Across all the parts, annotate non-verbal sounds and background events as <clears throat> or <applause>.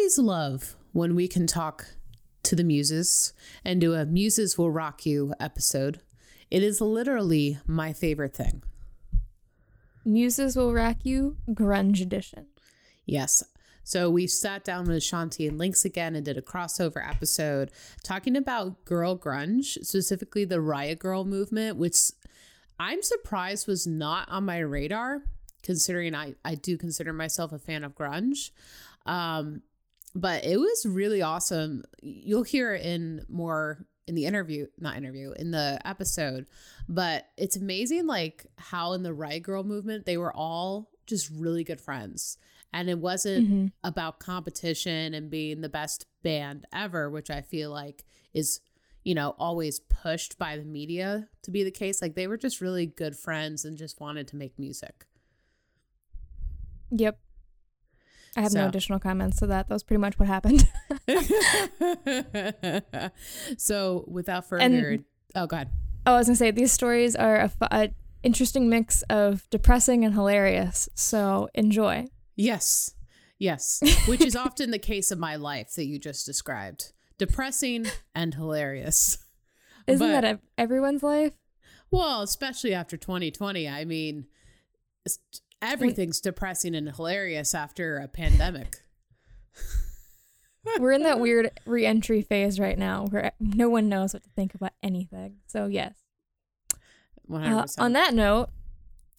always love when we can talk to the muses and do a Muses Will Rock You episode. It is literally my favorite thing. Muses Will Rock You Grunge Edition. Yes. So we sat down with Shanti and Lynx again and did a crossover episode talking about girl grunge, specifically the Riot Girl movement, which I'm surprised was not on my radar, considering I, I do consider myself a fan of grunge. Um, but it was really awesome. You'll hear in more in the interview, not interview, in the episode. But it's amazing, like how in the Riot Girl movement, they were all just really good friends. And it wasn't mm-hmm. about competition and being the best band ever, which I feel like is, you know, always pushed by the media to be the case. Like they were just really good friends and just wanted to make music. Yep. I have so. no additional comments to that. That was pretty much what happened. <laughs> <laughs> so, without further, and, oh god. Oh, I was gonna say these stories are a, a interesting mix of depressing and hilarious. So enjoy. Yes, yes, <laughs> which is often the case of my life that you just described: depressing and hilarious. Isn't but, that everyone's life? Well, especially after 2020. I mean, everything's depressing and hilarious after a pandemic. We're in that weird re-entry phase right now where no one knows what to think about anything. So yes. Uh, on that note,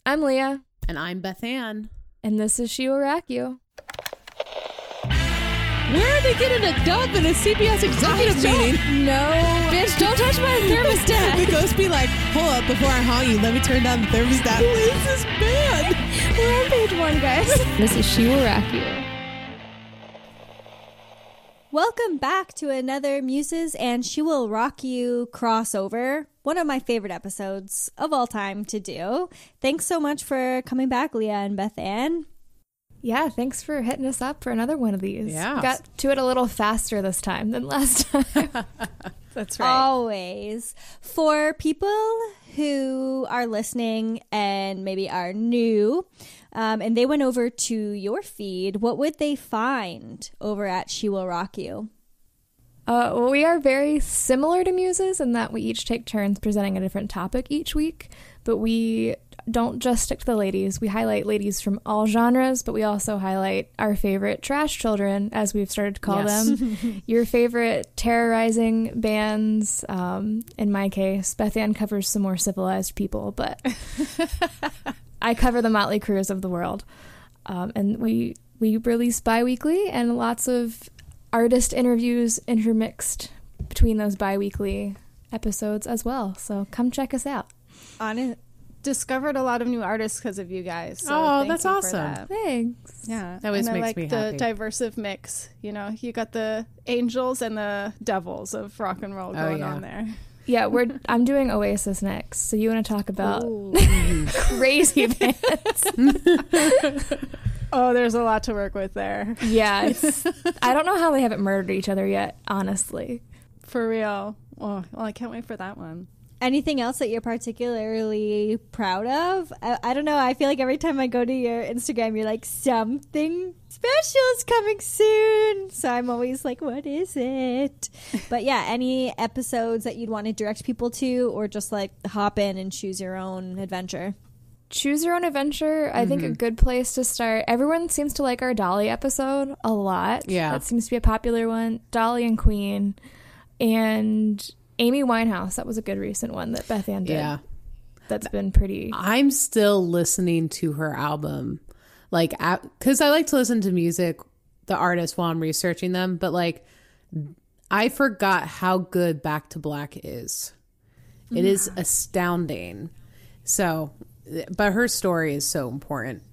I'm Leah. And I'm Beth Ann. And this is She Will Rock You. Where are they getting a dub in a CBS executive meeting? No. Bitch, don't touch my <laughs> thermostat. the ghost <laughs> be like, hold up, before I haunt you, let me turn down the thermostat. Who is this band? We're on page one, guys. <laughs> this is She Will Rock You. Welcome back to another Muses and She Will Rock You crossover. One of my favorite episodes of all time to do. Thanks so much for coming back, Leah and Beth Ann. Yeah, thanks for hitting us up for another one of these. Yeah. Got to it a little faster this time than last time. <laughs> That's right. Always. For people who are listening and maybe are new, um, and they went over to your feed, what would they find over at She Will Rock You? Uh, well, we are very similar to Muses in that we each take turns presenting a different topic each week, but we don't just stick to the ladies. We highlight ladies from all genres, but we also highlight our favorite trash children, as we've started to call yes. them. <laughs> Your favorite terrorizing bands. Um, in my case, Beth Ann covers some more civilized people, but <laughs> I cover the Motley Crues of the world. Um, and we we release bi-weekly and lots of artist interviews intermixed between those bi-weekly episodes as well. So come check us out. On it discovered a lot of new artists because of you guys. So oh, that's awesome! That. Thanks. Yeah, that always and makes I like me the happy. diversive mix. You know, you got the angels and the devils of rock and roll oh, going oh, yeah. on there. Yeah, we're. I'm doing Oasis next. So you want to talk about <laughs> crazy bands? <laughs> oh, there's a lot to work with there. Yeah, <laughs> I don't know how they haven't murdered each other yet. Honestly, for real. Oh, well, I can't wait for that one. Anything else that you're particularly proud of? I, I, don't know. I feel like every time I go to your Instagram, you're like, something special is coming soon. So I'm always like, what is it? <laughs> but yeah, any episodes that you'd want to direct people to, or just like hop in and choose your own adventure? Choose your own adventure. Mm-hmm. I think a mm-hmm. good place to start. Everyone seems to like our Dolly episode a lot. Yeah. That seems to be a popular one. Dolly and Queen. And Amy Winehouse, that was a good recent one that Beth Ann did. Yeah. That's been pretty. I'm still listening to her album. Like, because I like to listen to music, the artist, while I'm researching them. But, like, I forgot how good Back to Black is. It is mm. astounding. So, but her story is so important.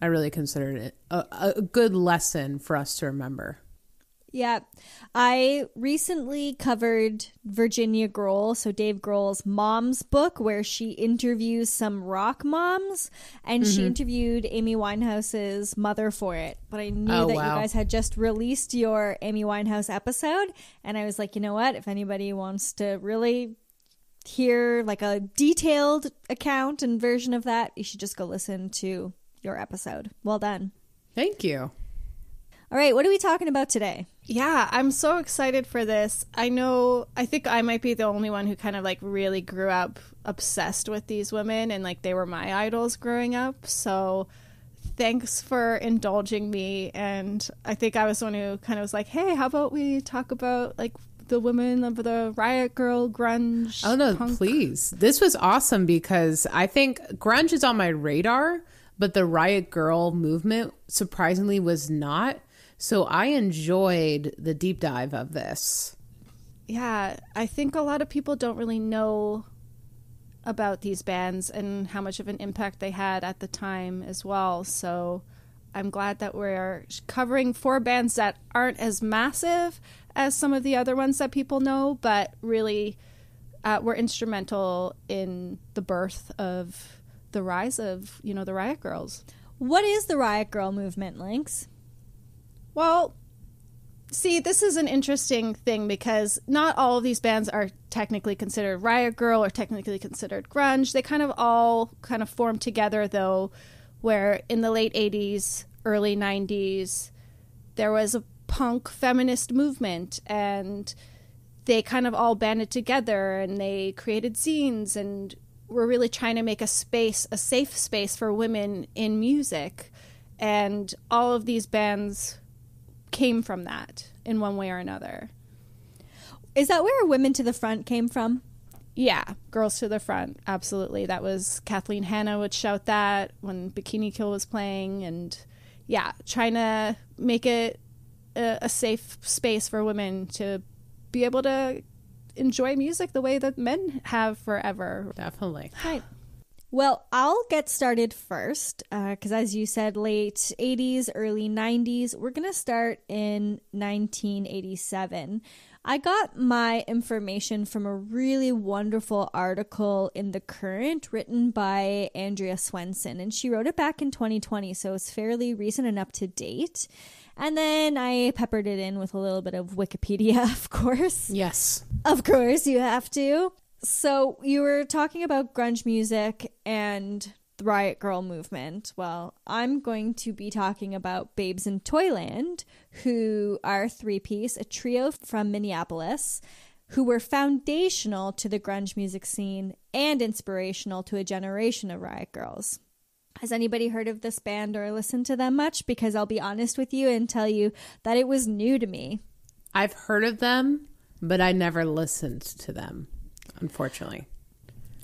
I really considered it a, a good lesson for us to remember. Yeah. I recently covered Virginia Grohl, so Dave Grohl's mom's book, where she interviews some rock moms, and mm-hmm. she interviewed Amy Winehouse's mother for it. But I knew oh, that wow. you guys had just released your Amy Winehouse episode, and I was like, you know what? If anybody wants to really hear like a detailed account and version of that, you should just go listen to your episode. Well done. Thank you. All right, what are we talking about today? Yeah, I'm so excited for this. I know, I think I might be the only one who kind of like really grew up obsessed with these women and like they were my idols growing up. So thanks for indulging me. And I think I was the one who kind of was like, hey, how about we talk about like the women of the riot girl grunge? Oh no, punk? please. This was awesome because I think grunge is on my radar, but the riot girl movement surprisingly was not. So I enjoyed the deep dive of this. Yeah, I think a lot of people don't really know about these bands and how much of an impact they had at the time as well. So I'm glad that we're covering four bands that aren't as massive as some of the other ones that people know, but really uh, were instrumental in the birth of the rise of, you know, the Riot Girls. What is the Riot Girl movement, Lynx? Well, see, this is an interesting thing because not all of these bands are technically considered Riot Girl or technically considered grunge. They kind of all kind of form together, though, where in the late 80s, early 90s, there was a punk feminist movement and they kind of all banded together and they created zines and were really trying to make a space, a safe space for women in music. And all of these bands came from that in one way or another. Is that where Women to the Front came from? Yeah, Girls to the Front, absolutely. That was Kathleen Hanna would shout that when Bikini Kill was playing, and yeah, trying to make it a, a safe space for women to be able to enjoy music the way that men have forever. Definitely. Right. Well, I'll get started first uh, because, as you said, late 80s, early 90s. We're going to start in 1987. I got my information from a really wonderful article in The Current written by Andrea Swensson, and she wrote it back in 2020, so it's fairly recent and up to date. And then I peppered it in with a little bit of Wikipedia, <laughs> of course. Yes. Of course, you have to. So, you were talking about grunge music and the Riot Girl movement. Well, I'm going to be talking about Babes in Toyland, who are three piece, a trio from Minneapolis, who were foundational to the grunge music scene and inspirational to a generation of Riot Girls. Has anybody heard of this band or listened to them much? Because I'll be honest with you and tell you that it was new to me. I've heard of them, but I never listened to them, unfortunately.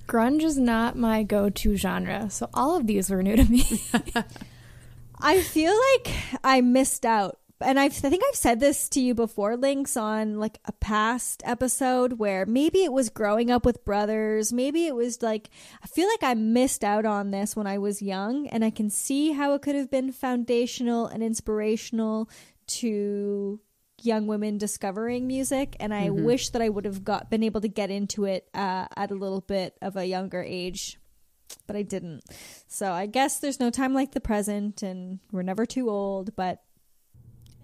Grunge is not my go to genre, so all of these were new to me. <laughs> I feel like I missed out. And I've, I think I've said this to you before, Lynx, on like a past episode where maybe it was growing up with brothers. Maybe it was like, I feel like I missed out on this when I was young. And I can see how it could have been foundational and inspirational to young women discovering music. And I wish that I would have got been able to get into it uh, at a little bit of a younger age but I didn't. So I guess there's no time like the present, and we're never too old. But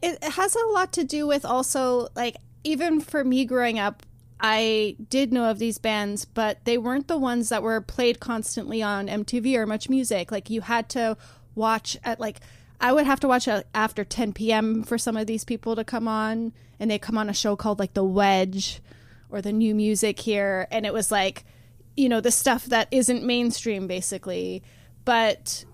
it it has a lot to do with also like even for me growing up i did know of these bands but they weren't the ones that were played constantly on mtv or MuchMusic like you had to watch at like i would have to watch at after 10 p.m for some of these people to come on and they come on a show called like the wedge or the new music here and it was like you know the stuff that isn't mainstream basically. But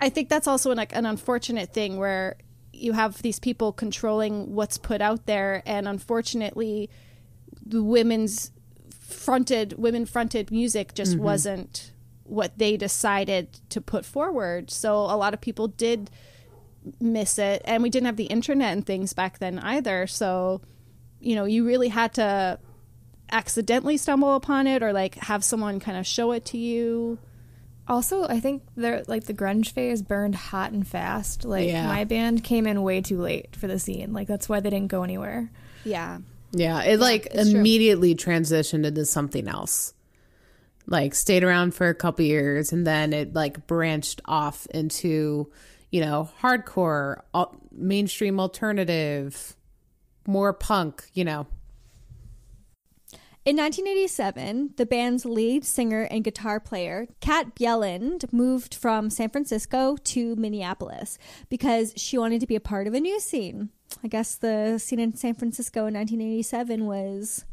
I think that's also like an unfortunate thing where you have these people controlling what's put out there, and unfortunately, the women's fronted women fronted music just mm-hmm. wasn't what they decided to put forward. So a lot of people did miss it, and we didn't have the internet and things back then either. So you know, you really had to accidentally stumble upon it or like have someone kind of show it to you. also, I think they're like the grunge phase burned hot and fast. Like Yeah. my band came in way too late for the scene. Like that's why they didn't go anywhere. Yeah. Yeah, it like it's true. immediately transitioned into something else. Like stayed around for a couple years and then it like branched off into, you know, hardcore, al- mainstream alternative, more punk, you know. In 1987, the band's lead singer and guitar player, Kat Bjelland, moved from San Francisco to Minneapolis because she wanted to be a part of a new scene. I guess the scene in San Francisco in 1987 was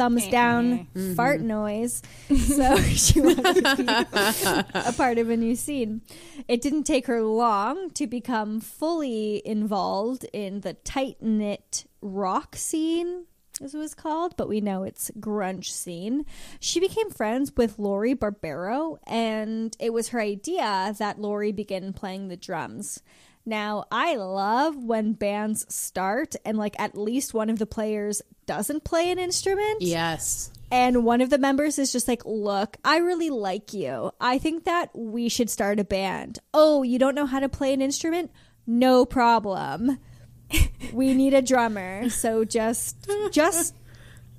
thumbs down mm-hmm. fart noise. So <laughs> she wanted to be <laughs> a part of a new scene. It didn't take her long to become fully involved in the tight knit rock scene as it was called, but we know it's grunge scene. She became friends with Lori Barbero, and it was her idea that Lori begin playing the drums. Now, I love when bands start and like at least one of the players doesn't play an instrument. Yes. And one of the members is just like, Look, I really like you. I think that we should start a band. Oh, you don't know how to play an instrument? No problem. <laughs> we need a drummer. So just, just,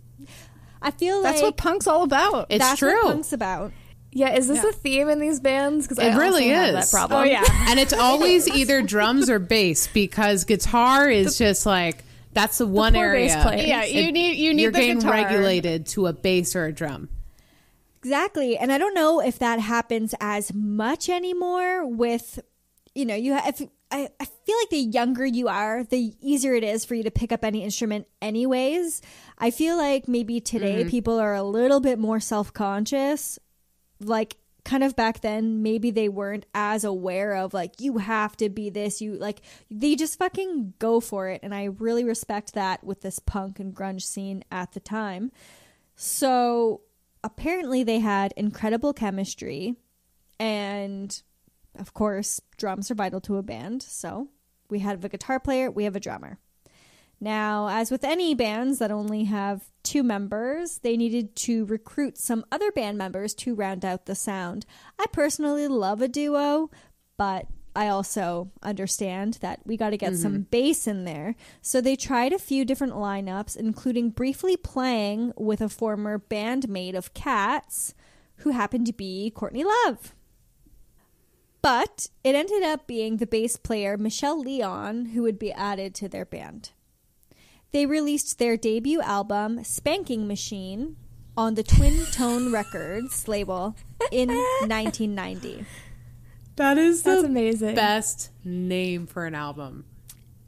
<laughs> I feel That's like what punk's all about. It's that's true. what punk's about. Yeah, is this Yeah. a theme in these bands? Because It really have is. that problem. oh yeah. <laughs> and it's always either drums or bass because guitar is just like that's the one poor area. bass player. Yeah, you need you need You're the getting guitar. regulated to a bass or a drum. Exactly. And I don't know if that happens as much anymore with, you know, you have, I, I feel like the younger you are, the easier it is for you to pick up any instrument, anyways. I feel like maybe today mm-hmm. people are a little bit more self conscious. Like, kind of back then, maybe they weren't as aware of, like, you have to be this. You, like, they just fucking go for it. And I really respect that with this punk and grunge scene at the time. So apparently they had incredible chemistry and of course drums are vital to a band so we have a guitar player we have a drummer now as with any bands that only have two members they needed to recruit some other band members to round out the sound i personally love a duo but I also understand that we got to get some mm-hmm. bass in there. So they tried a few different lineups, including briefly playing with a former bandmate of Kat's, who happened to be Courtney Love. But it ended up being the bass player Michelle Leon who would be added to their band. They released their debut album, Spanking Machine, on the Twin Tone Records label in <laughs> 1990. That is That's the amazing. best name for an album.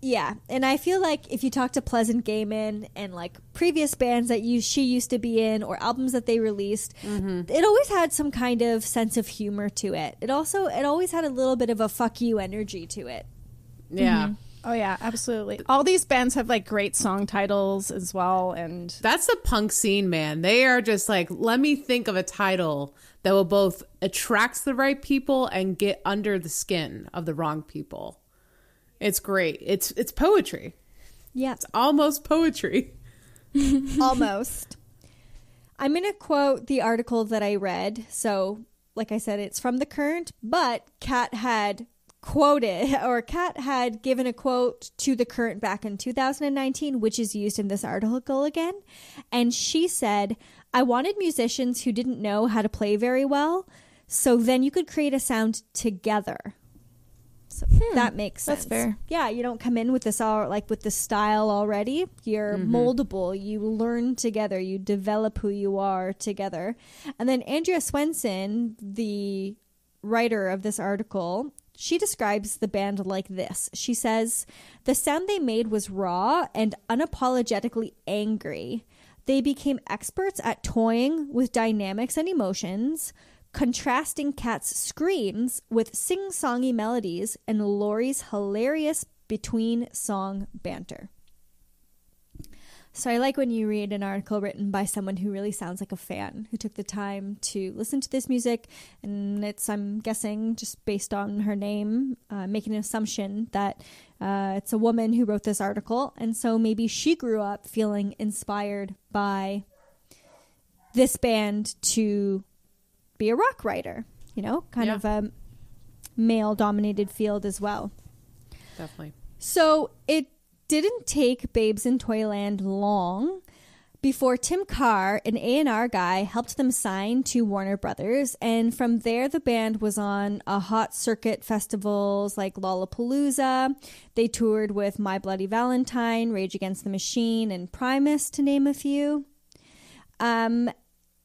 Yeah, and I feel like if you talk to Pleasant Gaiman and like previous bands that you she used to be in or albums that they released, mm-hmm. it always had some kind of sense of humor to it. It also it always had a little bit of a fuck you energy to it. Yeah. Mm-hmm. Oh yeah, absolutely. All these bands have like great song titles as well, and That's the punk scene, man. They are just like, let me think of a title that will both attract the right people and get under the skin of the wrong people. It's great. It's it's poetry. Yeah, It's almost poetry. <laughs> almost. I'm going to quote the article that I read. So, like I said, it's from the current, but Kat had quoted <laughs> or Kat had given a quote to the current back in 2019 which is used in this article again. And she said I wanted musicians who didn't know how to play very well so then you could create a sound together. So hmm, that makes sense. That's fair. yeah you don't come in with this all like with the style already. You're mm-hmm. moldable. You learn together. You develop who you are together. And then andrea swensson the writer of this article she describes the band like this she says the sound they made was raw and unapologetically angry they became experts at toying with dynamics and emotions contrasting Kat's screams with sing songy melodies and Lori's hilarious between song banter. So I like when you read an article written by someone who really sounds like a fan, who took the time to listen to this music, and it's I'm guessing just based on her name, uh, making an assumption that uh, it's a woman who wrote this article, and so maybe she grew up feeling inspired by this band to be a rock writer, you know, kind Yeah. of a male dominated field as well. Definitely. So it didn't take Babes in Toyland long before Tim Carr, an A&R guy, helped them sign to Warner Brothers, and from there the band was on a hot circuit festivals like Lollapalooza. They toured with My Bloody Valentine, Rage Against the Machine, and Primus, to name a few. Um,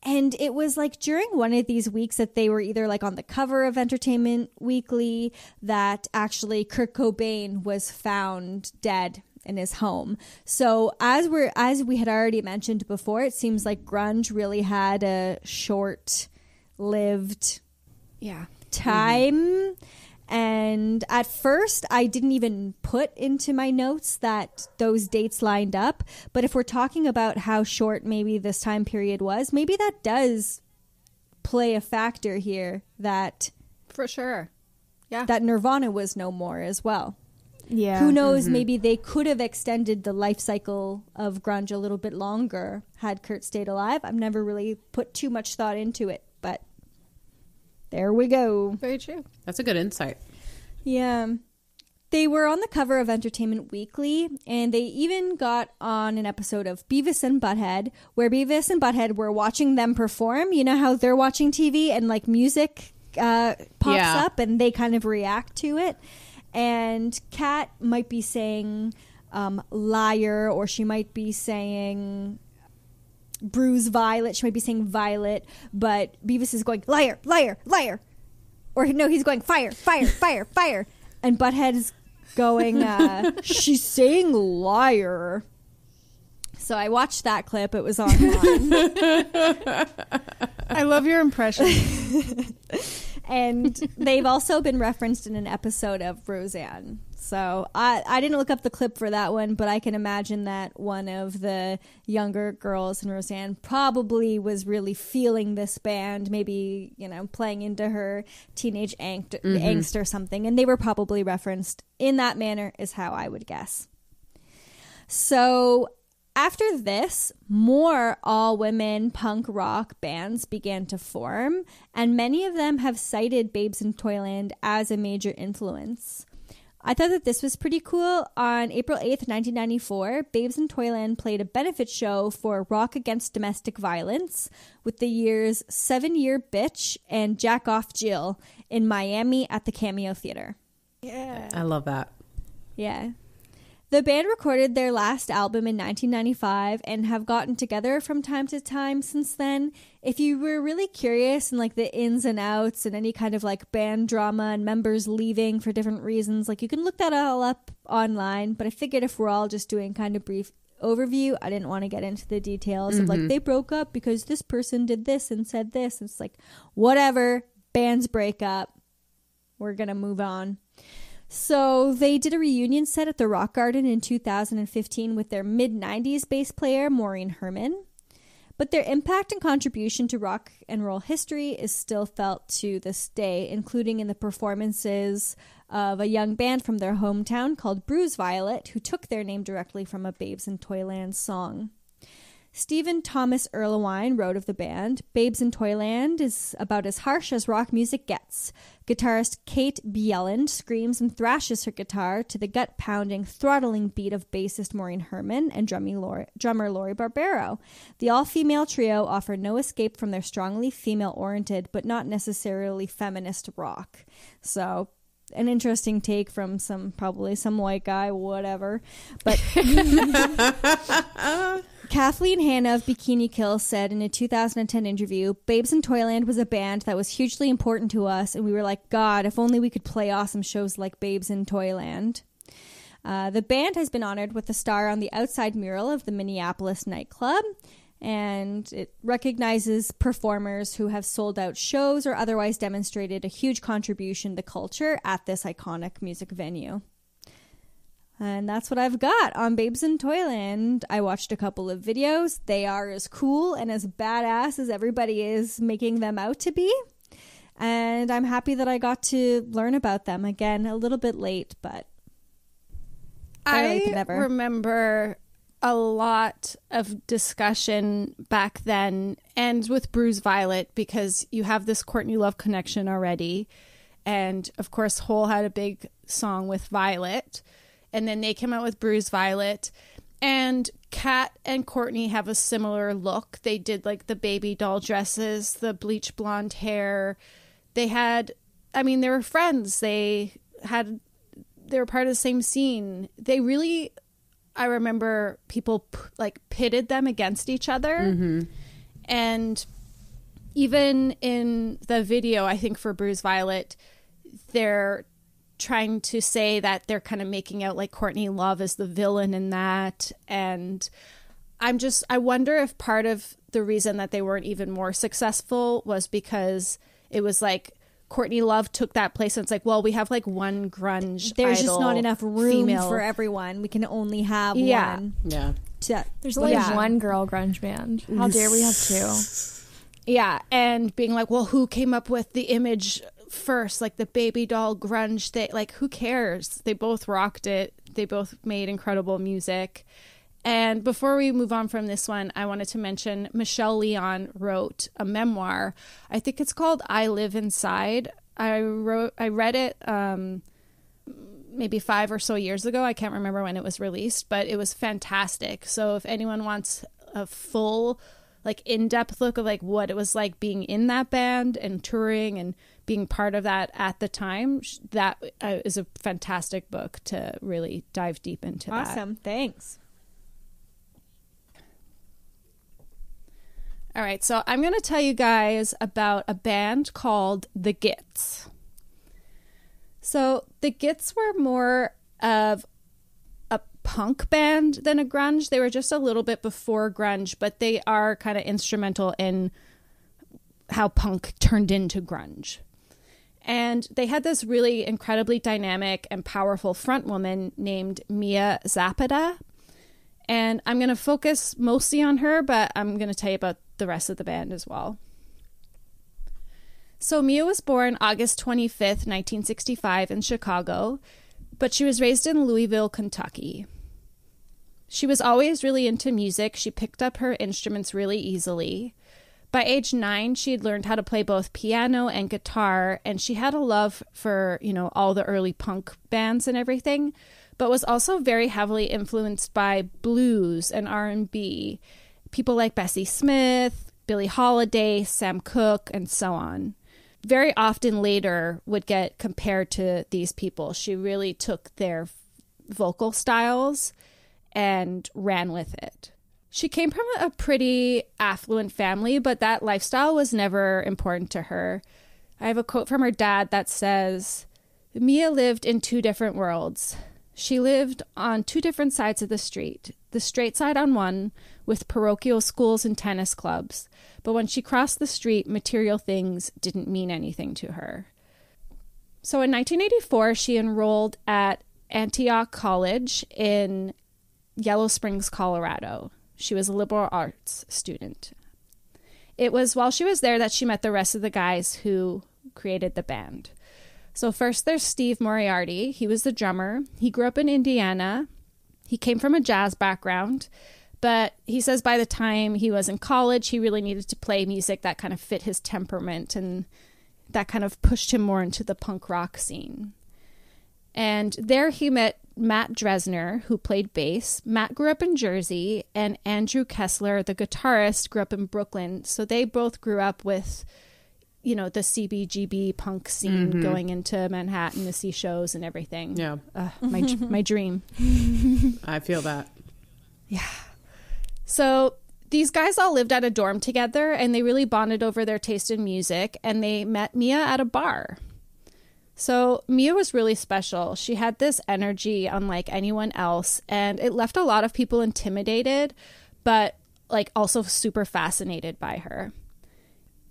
and it was like during one of these weeks that they were either like on the cover of Entertainment Weekly that actually Kurt Cobain was found dead in his home. So as we're as we had already mentioned before, it seems like grunge really had a short lived Yeah. time. And at first, I didn't even put into my notes that those dates lined up. But if we're talking about how short maybe this time period was, maybe that does play a factor here that For sure. Yeah. that Nirvana was no more as well. Yeah. Who knows? Maybe they could have extended the life cycle of grunge a little bit longer had Kurt stayed alive. I've never really put too much thought into it, but there we go. Very true. That's a good insight. Yeah. They were on the cover of Entertainment Weekly, and they even got on an episode of Beavis and Butthead, where Beavis and Butthead were watching them perform. You know how they're watching TV and like music uh, pops Yeah. up and they kind of react to it. And Kat might be saying um, liar, or she might be saying bruise violet. She might be saying violet, but Beavis is going liar, liar, liar. Or no, he's going fire, fire, <laughs> fire, fire. And Butthead is going, uh, <laughs> she's saying liar. So I watched that clip. It was online. <laughs> I love your impression. And <laughs> they've also been referenced in an episode of Roseanne. So I, I didn't look up the clip for that one, but I can imagine that one of the younger girls in Roseanne probably was really feeling this band, maybe, you know, playing into her teenage angst, mm-hmm. angst or something. And they were probably referenced in that manner, is how I would guess. So after this, more all women punk rock bands began to form, and many of them have cited Babes in Toyland as a major influence. I thought that this was pretty cool. On April 8th, 1994, Babes in Toyland played a benefit show for Rock Against Domestic Violence with the year's Seven Year Bitch and Jack Off Jill in Miami at the Cameo Theater. Yeah. I love that. Yeah. The band recorded their last album in 1995 and have gotten together from time to time since then. If you were really curious and like the ins and outs and any kind of like band drama and members leaving for different reasons, like you can look that all up online. But I figured if we're all just doing kind of brief overview, I didn't want to get into the details of like mm-hmm. they broke up because this person did this and said this. It's like whatever, bands break up. We're going to move on. So they did a reunion set at the Rock Garden in 2015 with their mid 90s bass player, Maureen Herman. But their impact and contribution to rock and roll history is still felt to this day, including in the performances of a young band from their hometown called Bruise Violet, who took their name directly from a Babes in Toyland song. Stephen Thomas Erlewine wrote of the band Babes in Toyland is about as harsh as rock music gets. Guitarist Kate Bjelland screams and thrashes her guitar to the gut pounding, throttling beat of bassist Maureen Herman and Lori, drummer Lori Barbero. The all female trio offer no escape from their strongly female oriented but not necessarily feminist rock. So, an interesting take from some probably some white guy, whatever. But <laughs> <laughs> Kathleen Hanna of Bikini Kill said in a 2010 interview, Babes in Toyland was a band that was hugely important to us, and we were like, God, if only we could play awesome shows like Babes in Toyland. Uh, the band has been honored with a star on the outside mural of the Minneapolis nightclub, and it recognizes performers who have sold out shows or otherwise demonstrated a huge contribution to culture at this iconic music venue. And that's what I've got on Babes in Toyland. I watched a couple of videos. They are as cool and as badass as everybody is making them out to be. And I'm happy that I got to learn about them again a little bit late, but I never. remember a lot of discussion back then and with Bruise Violet because you have this Courtney Love connection already. And of course, Hole had a big song with Violet. And then they came out with Bruise Violet. And Kat and Courtney have a similar look. They did like the baby doll dresses, the bleach blonde hair. They had, I mean, they were friends. They had they were part of the same scene. They really, I remember people p- like pitted them against each other, mm-hmm. And even in the video, I think for Bruise Violet, they're trying to say that they're kind of making out like Courtney Love is the villain in that. And I'm just, I wonder if part of the reason that they weren't even more successful was because it was like Courtney Love took that place and it's like, well, we have like one grunge. There's just not enough room female. for everyone. We can only have Yeah. one. Yeah. To, There's only Yeah. one girl grunge band. How dare we have two? <laughs> Yeah, and being like, well, who came up with the image first, like the baby doll grunge thing? Like, who cares? They both rocked it. They both made incredible music. And before we move on from this one, I wanted to mention Michelle Leon wrote a memoir. I think it's called "I Live Inside." I wrote, I read it um, maybe five or so years ago. I can't remember when it was released, but it was fantastic. So if anyone wants a full, like in-depth look of like what it was like being in that band and touring and being part of that at the time, that uh, is a fantastic book to really dive deep into. that. awesome. Thanks. All right, so I'm going to tell you guys about a band called The Gits. So, The Gits were more of a punk band than a grunge. They were just a little bit before grunge, but they are kind of instrumental in how punk turned into grunge. And they had this really incredibly dynamic and powerful front woman named Mia Zapata. And I'm going to focus mostly on her, but I'm going to tell you about the rest of the band as well. So, Mia was born August 25th, 1965, in Chicago, but she was raised in Louisville, Kentucky. She was always really into music. She picked up her instruments really easily. By age nine, she had learned how to play both piano and guitar, and she had a love for, you know, all the early punk bands and everything, but was also very heavily influenced by blues and R&B. People like Bessie Smith, Billie Holiday, Sam Cooke, and so on. Very often later would get compared to these people. She really took their vocal styles and ran with it. She came from a pretty affluent family, but that lifestyle was never important to her. I have a quote from her dad that says Mia lived in two different worlds. She lived on two different sides of the street the straight side on one, with parochial schools and tennis clubs, but when she crossed the street, material things didn't mean anything to her. So in 1984, she enrolled at Antioch College in Yellow Springs, Colorado. She was a liberal arts student. It was while she was there that she met the rest of the guys who created the band. So, first there's Steve Moriarty. He was the drummer. He grew up in Indiana. He came from a jazz background, but he says by the time he was in college, he really needed to play music that kind of fit his temperament and that kind of pushed him more into the punk rock scene. And there he met Matt Dresner, who played bass. Matt grew up in Jersey, and Andrew Kessler, the guitarist, grew up in Brooklyn. So they both grew up with, you know, the CBGB punk scene mm-hmm. going into Manhattan to see shows and everything. Yeah. Ugh, my, my dream. <laughs> <laughs> I feel that. Yeah. So these guys all lived at a dorm together and they really bonded over their taste in music and they met Mia at a bar. So Mia was really special. She had this energy unlike anyone else and it left a lot of people intimidated but like also super fascinated by her.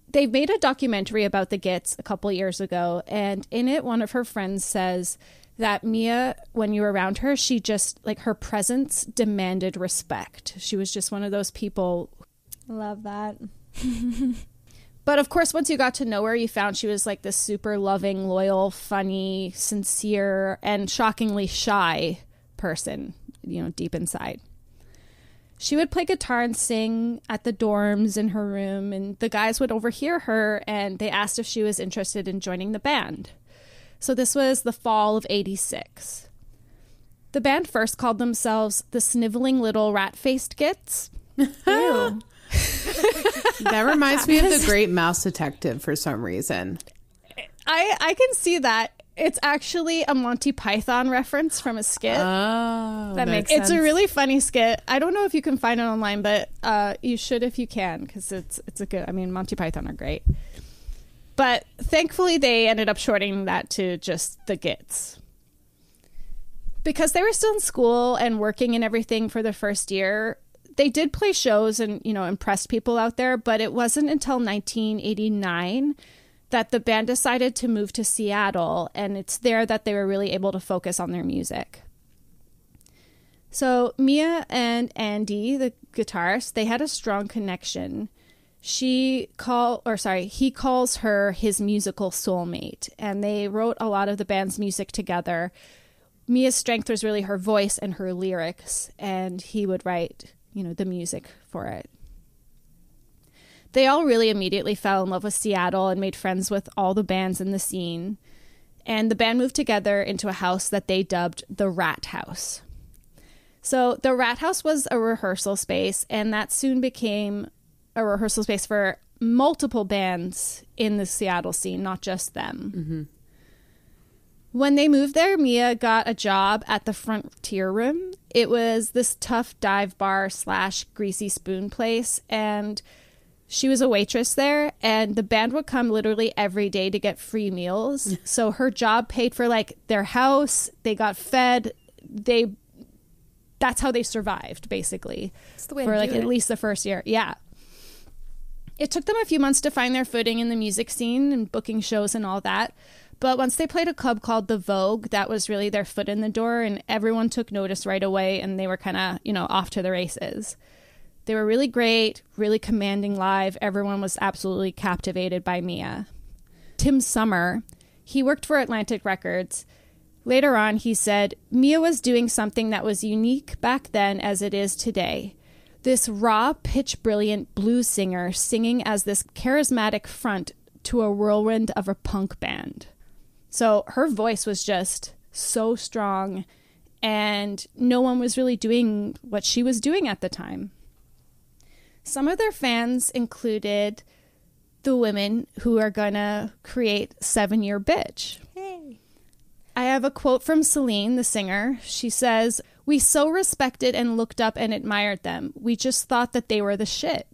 They made a documentary about the Gits a couple years ago and in it one of her friends says that Mia, when you were around her, she just like her presence demanded respect. She was just one of those people. Love that. <laughs> But of course, once you got to know her, you found she was like this super loving, loyal, funny, sincere, and shockingly shy person, you know, deep inside. She would play guitar and sing at the dorms in her room, and the guys would overhear her and they asked if she was interested in joining the band. So this was the fall of 86. The band first called themselves the Sniveling Little Rat Faced Gits. <laughs> Ew. <laughs> That reminds me of the Great Mouse Detective for some reason. I, I can see that. It's actually a Monty Python reference from a skit. Oh, That makes it's a really funny skit. I don't know if you can find it online, but uh, you should if you can because it's it's a good. I mean, Monty Python are great, but thankfully they ended up shorting that to just the Gits because they were still in school and working and everything for the first year. They did play shows and you know impressed people out there, but it wasn't until 1989 that the band decided to move to Seattle, and it's there that they were really able to focus on their music. So Mia and Andy, the guitarist, they had a strong connection. She call or sorry, he calls her his musical soulmate, and they wrote a lot of the band's music together. Mia's strength was really her voice and her lyrics, and he would write, you know, the music for it. They all really immediately fell in love with Seattle and made friends with all the bands in the scene. And the band moved together into a house that they dubbed the Rat House. So the Rat House was a rehearsal space, and that soon became a rehearsal space for multiple bands in the Seattle scene, not just them. Mm-hmm. When they moved there, Mia got a job at the Frontier Room. It was this tough dive bar slash greasy spoon place, and she was a waitress there. And the band would come literally every day to get free meals. <laughs> so her job paid for like their house. They got fed. They that's how they survived basically the way for like at it. least the first year. Yeah. It took them a few months to find their footing in the music scene and booking shows and all that. But once they played a club called The Vogue, that was really their foot in the door, and everyone took notice right away, and they were kind of, you know, off to the races. They were really great, really commanding live. Everyone was absolutely captivated by Mia. Tim Sommer, he worked for Atlantic Records. Later on, he said, Mia was doing something that was unique back then as it is today. This raw, pitch brilliant blues singer singing as this charismatic front to a whirlwind of a punk band. So her voice was just so strong, and no one was really doing what she was doing at the time. Some of their fans included the women who are gonna create Seven Year Bitch. I have a quote from Selene, the singer. She says, We so respected and looked up and admired them. We just thought that they were the shit.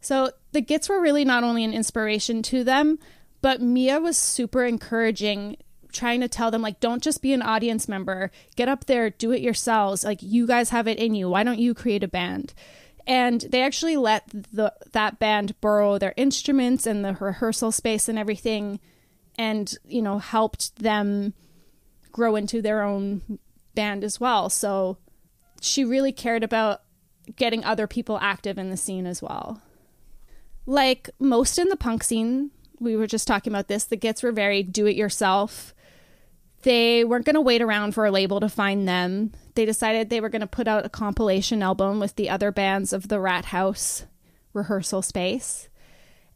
So the Gits were really not only an inspiration to them, but Mia was super encouraging, trying to tell them, like, don't just be an audience member. Get up there, do it yourselves. Like, you guys have it in you. Why don't you create a band? And they actually let the that band borrow their instruments and the rehearsal space and everything and, you know, helped them grow into their own band as well. So she really cared about getting other people active in the scene as well. Like most in the punk scene, we were just talking about this, the Gits were very do it yourself. They weren't going to wait around for a label to find them. They decided they were going to put out a compilation album with the other bands of the Rat House rehearsal space.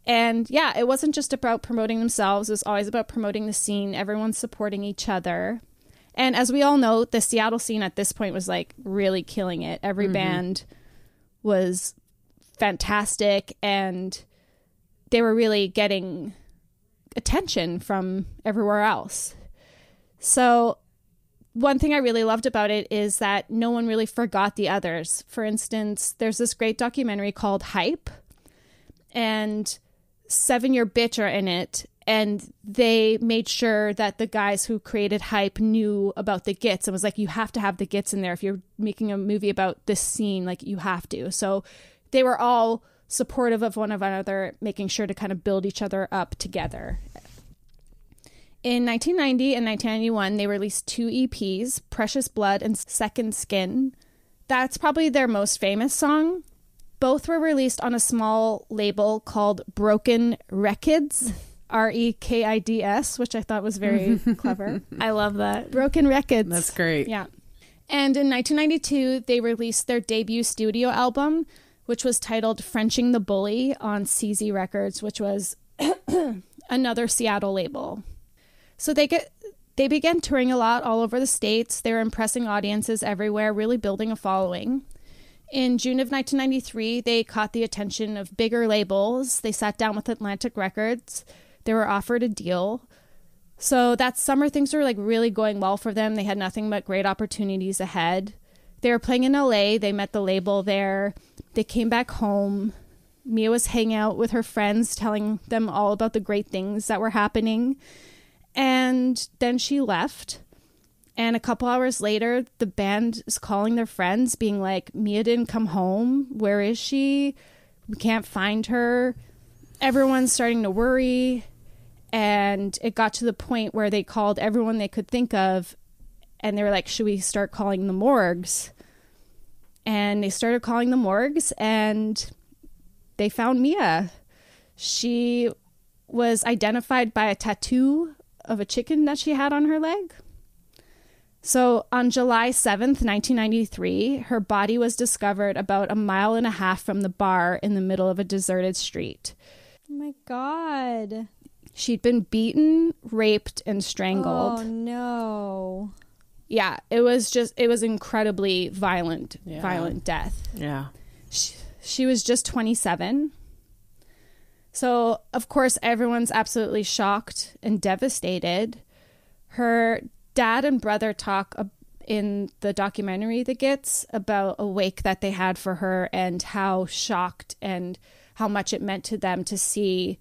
And yeah, it wasn't just about promoting themselves, it was always about promoting the scene, everyone supporting each other. And as we all know, the Seattle scene at this point was like really killing it. Every mm-hmm. band was fantastic and they were really getting attention from everywhere else. So, one thing I really loved about it is that no one really forgot the others. For instance, there's this great documentary called Hype, and Seven Year Bitch are in it. And they made sure that the guys who created Hype knew about the Gits and was like, you have to have the Gits in there. If you're making a movie about this scene, like, you have to. So they were all supportive of one another, making sure to kind of build each other up together. In 1990 and 1991, they released two EPs, Precious Blood and Second Skin. That's probably their most famous song. Both were released on a small label called Broken Records, R E K I D S, which I thought was very <laughs> clever. I love that. Broken Records. That's great. Yeah. And in 1992, they released their debut studio album, which was titled Frenching the Bully on CZ Records, which was <clears throat> another Seattle label. So they get they began touring a lot all over the states. They were impressing audiences everywhere, really building a following. In June of 1993, they caught the attention of bigger labels. They sat down with Atlantic Records. They were offered a deal. So that summer, things were like really going well for them. They had nothing but great opportunities ahead. They were playing in LA. They met the label there. They came back home. Mia was hanging out with her friends, telling them all about the great things that were happening. And then she left. And a couple hours later, the band is calling their friends, being like, Mia didn't come home. Where is she? We can't find her. Everyone's starting to worry. And it got to the point where they called everyone they could think of. And they were like, should we start calling the morgues? And they started calling the morgues, and they found Mia. She was identified by a tattoo of a chicken that she had on her leg. So on July 7th, 1993, her body was discovered about a mile and a half from the bar in the middle of a deserted street. Oh my god. She'd been beaten, raped, and strangled. Oh no. Yeah, it was just, it was incredibly violent, Yeah. violent death. Yeah. She, she was just 27. So, of course, everyone's absolutely shocked and devastated. Her dad and brother talk ab- in the documentary The Gits about a wake that they had for her and how shocked and how much it meant to them to see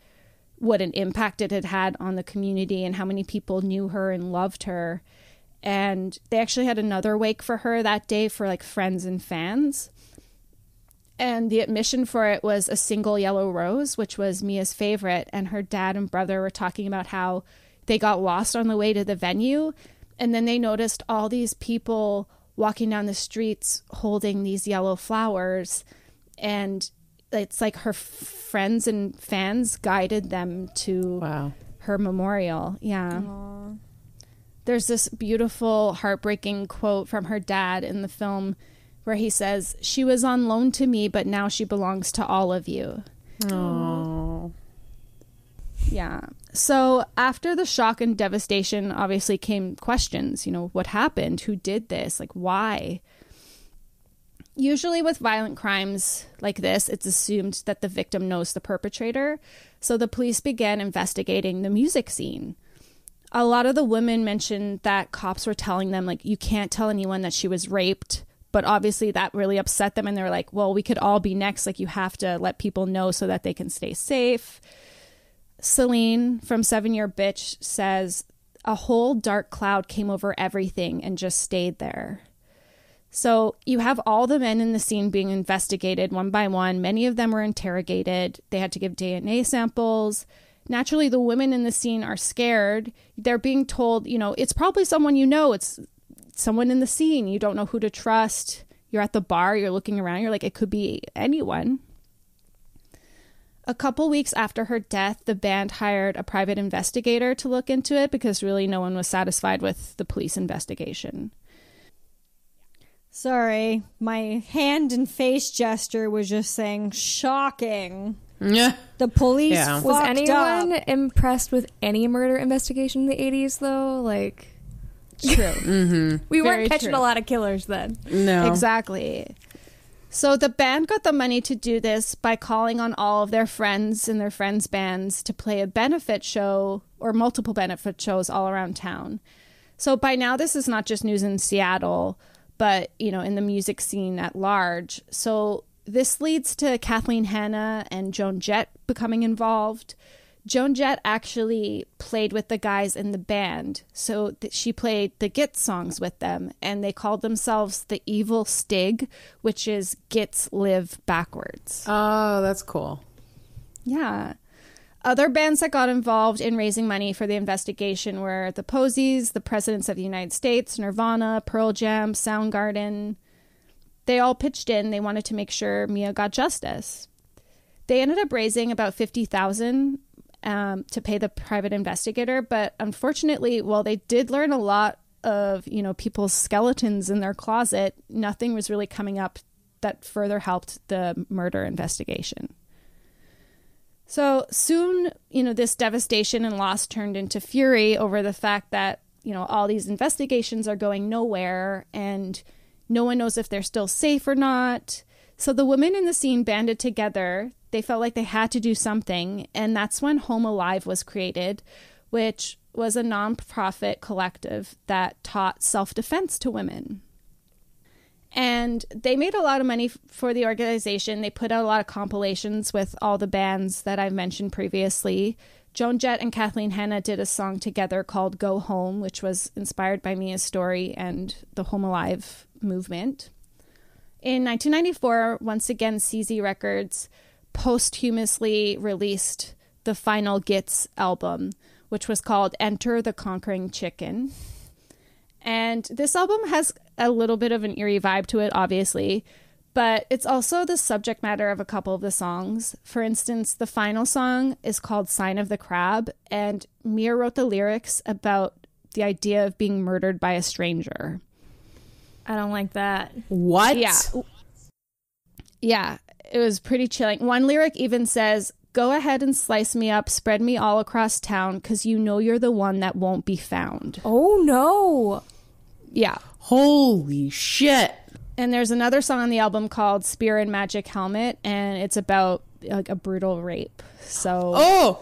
what an impact it had had on the community and how many people knew her and loved her. And they actually had another wake for her that day for like friends and fans and the admission for it was a single yellow rose, which was Mia's favorite. And her dad and brother were talking about how they got lost on the way to the venue. And then they noticed all these people walking down the streets holding these yellow flowers. And it's like her f- friends and fans guided them to Wow. her memorial. Yeah. There's this beautiful, heartbreaking quote from her dad in the film where he says, She was on loan to me, but now she belongs to all of you. Oh. Yeah. So after the shock and devastation, obviously came questions. You know, what happened? Who did this? Like, why? Usually, with violent crimes like this, it's assumed that the victim knows the perpetrator. So the police began investigating the music scene. A lot of the women mentioned that cops were telling them, like, you can't tell anyone that she was raped. But obviously, that really upset them. And they're like, well, we could all be next. Like, you have to let people know so that they can stay safe. Selene from Seven Year Bitch says, a whole dark cloud came over everything and just stayed there. So you have all the men in the scene being investigated one by one. Many of them were interrogated. They had to give DNA samples. Naturally, the women in the scene are scared. They're being told, you know, it's probably someone you know. It's someone in the scene. You don't know who to trust. You're at the bar, you're looking around, you're like, it could be anyone. A couple weeks after her death, the band hired a private investigator to look into it because really no one was satisfied with the police investigation. Sorry, my hand and face gesture was just saying shocking. Yeah. The police Yeah. Was anyone up. impressed with any murder investigation in the 80s, though? Like, True. <laughs> Mm-hmm. we Very weren't catching true. a lot of killers then. No. Exactly. So the band got the money to do this by calling on all of their friends and their friends' bands to play a benefit show or multiple benefit shows all around town. So by now this is not just news in Seattle, but you know, in the music scene at large. So this leads to Kathleen Hanna and Joan Jett becoming involved. Joan Jett actually played with the guys in the band. So th- she played the Gits songs with them, and they called themselves the Evil Stig, which is Gits live backwards. Oh, that's cool. Yeah. Other bands that got involved in raising money for the investigation were the Posies, the Presidents of the United States, Nirvana, Pearl Jam, Soundgarden. They all pitched in. They wanted to make sure Mia got justice. They ended up raising about fifty thousand um, to pay the private investigator, but unfortunately, while they did learn a lot of you know people's skeletons in their closet, nothing was really coming up that further helped the murder investigation. So soon, you know, this devastation and loss turned into fury over the fact that, you know, all these investigations are going nowhere and no one knows if they're still safe or not. So the women in the scene banded together. They felt like they had to do something. And that's when Home Alive was created, which was a nonprofit collective that taught self defense to women. And they made a lot of money for the organization. They put out a lot of compilations with all the bands that I've mentioned previously. Joan Jett and Kathleen Hanna did a song together called Go Home, which was inspired by Mia's story and the Home Alive movement. In 1994, once again, CZ Records posthumously released the final Gits album, which was called Enter the Conquering Chicken. And this album has a little bit of an eerie vibe to it, obviously, but it's also the subject matter of a couple of the songs. For instance, the final song is called Sign of the Crab, and Mia wrote the lyrics about the idea of being murdered by a stranger. I don't like that. What? Yeah. Yeah, it was pretty chilling. One lyric even says, Go ahead and slice me up, spread me all across town, because you know you're the one that won't be found. Oh no. Yeah. Holy shit. And there's another song on the album called Spear and Magic Helmet, and it's about like a brutal rape. So Oh.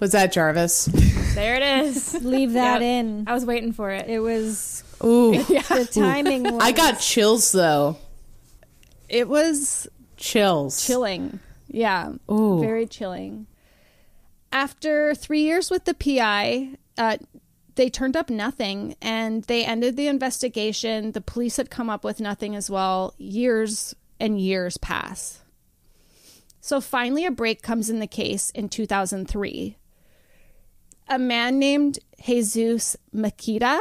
Was that Jarvis? There it is. Leave that Yep. in. I was waiting for it. It was Ooh. <laughs> the timing. Was, <laughs> I got chills though. it was Chills. chilling. Yeah. Ooh. Very chilling. After three years with the PI, uh, they turned up nothing and they ended the investigation. The police had come up with nothing as well. Years and years pass. So finally, a break comes in the case in 2003. A man named Jesus Makita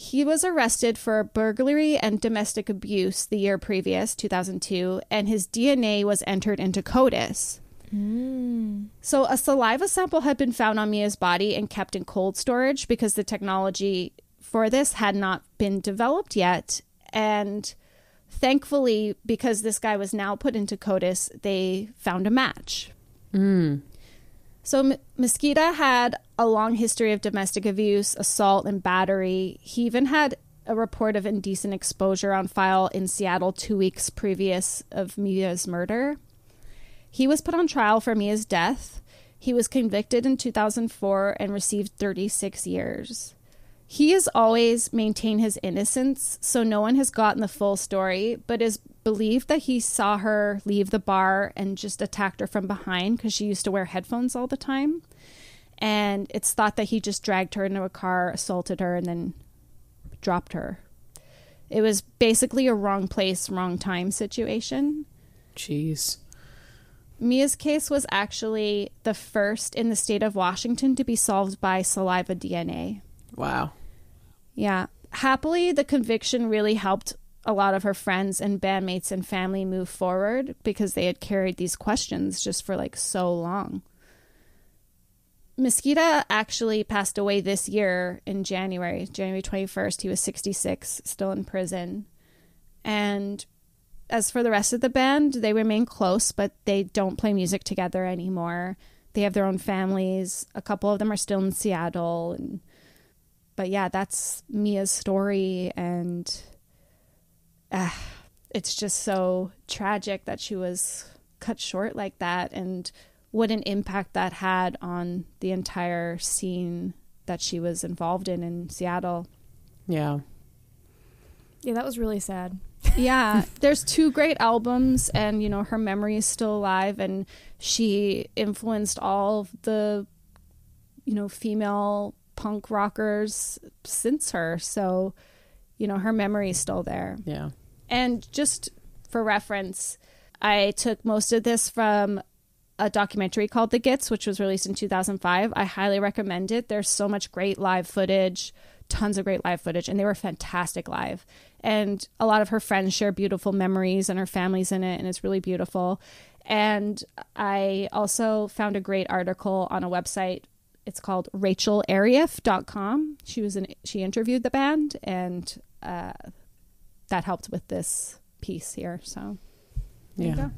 he was arrested for burglary and domestic abuse the year previous, 2002, and his DNA was entered into CODIS. Hmm. So, a saliva sample had been found on Mia's body and kept in cold storage because the technology for this had not been developed yet. And thankfully, because this guy was now put into CODIS, they found a match. Hmm. So M- Mosquita had a long history of domestic abuse, assault, and battery. He even had a report of indecent exposure on file in Seattle two weeks previous of Mia's murder. He was put on trial for Mia's death. He was convicted in 2004 and received 36 years. He has always maintained his innocence, so no one has gotten the full story, but is believed that he saw her leave the bar and just attacked her from behind because she used to wear headphones all the time. And it's thought that he just dragged her into a car, assaulted her, and then dropped her. It was basically a wrong place, wrong time situation. Jeez. Mia's case was actually the first in the state of Washington to be solved by saliva DNA. Wow. Yeah. Happily, the conviction really helped a lot of her friends and bandmates and family move forward because they had carried these questions just for like so long. Mosquita actually passed away this year in January, January 21st. He was 66, still in prison. And as for the rest of the band, they remain close, but they don't play music together anymore. They have their own families. A couple of them are still in Seattle and but yeah, that's Mia's story, and uh, it's just so tragic that she was cut short like that, and what an impact that had on the entire scene that she was involved in in Seattle. Yeah. Yeah, that was really sad. <laughs> yeah, there's two great albums, and you know her memory is still alive, and she influenced all of the, you know, female punk rockers since her. So, you know, her memory is still there. Yeah. And just for reference, I took most of this from a documentary called The Gits, which was released in 2005. I highly recommend it. There's so much great live footage, tons of great live footage, and they were fantastic live. And a lot of her friends share beautiful memories, and her family's in it, and it's really beautiful. And I also found a great article on a website. It's called RachelArief.com. She was in, she interviewed the band, and uh, that helped with this piece here. So Yeah.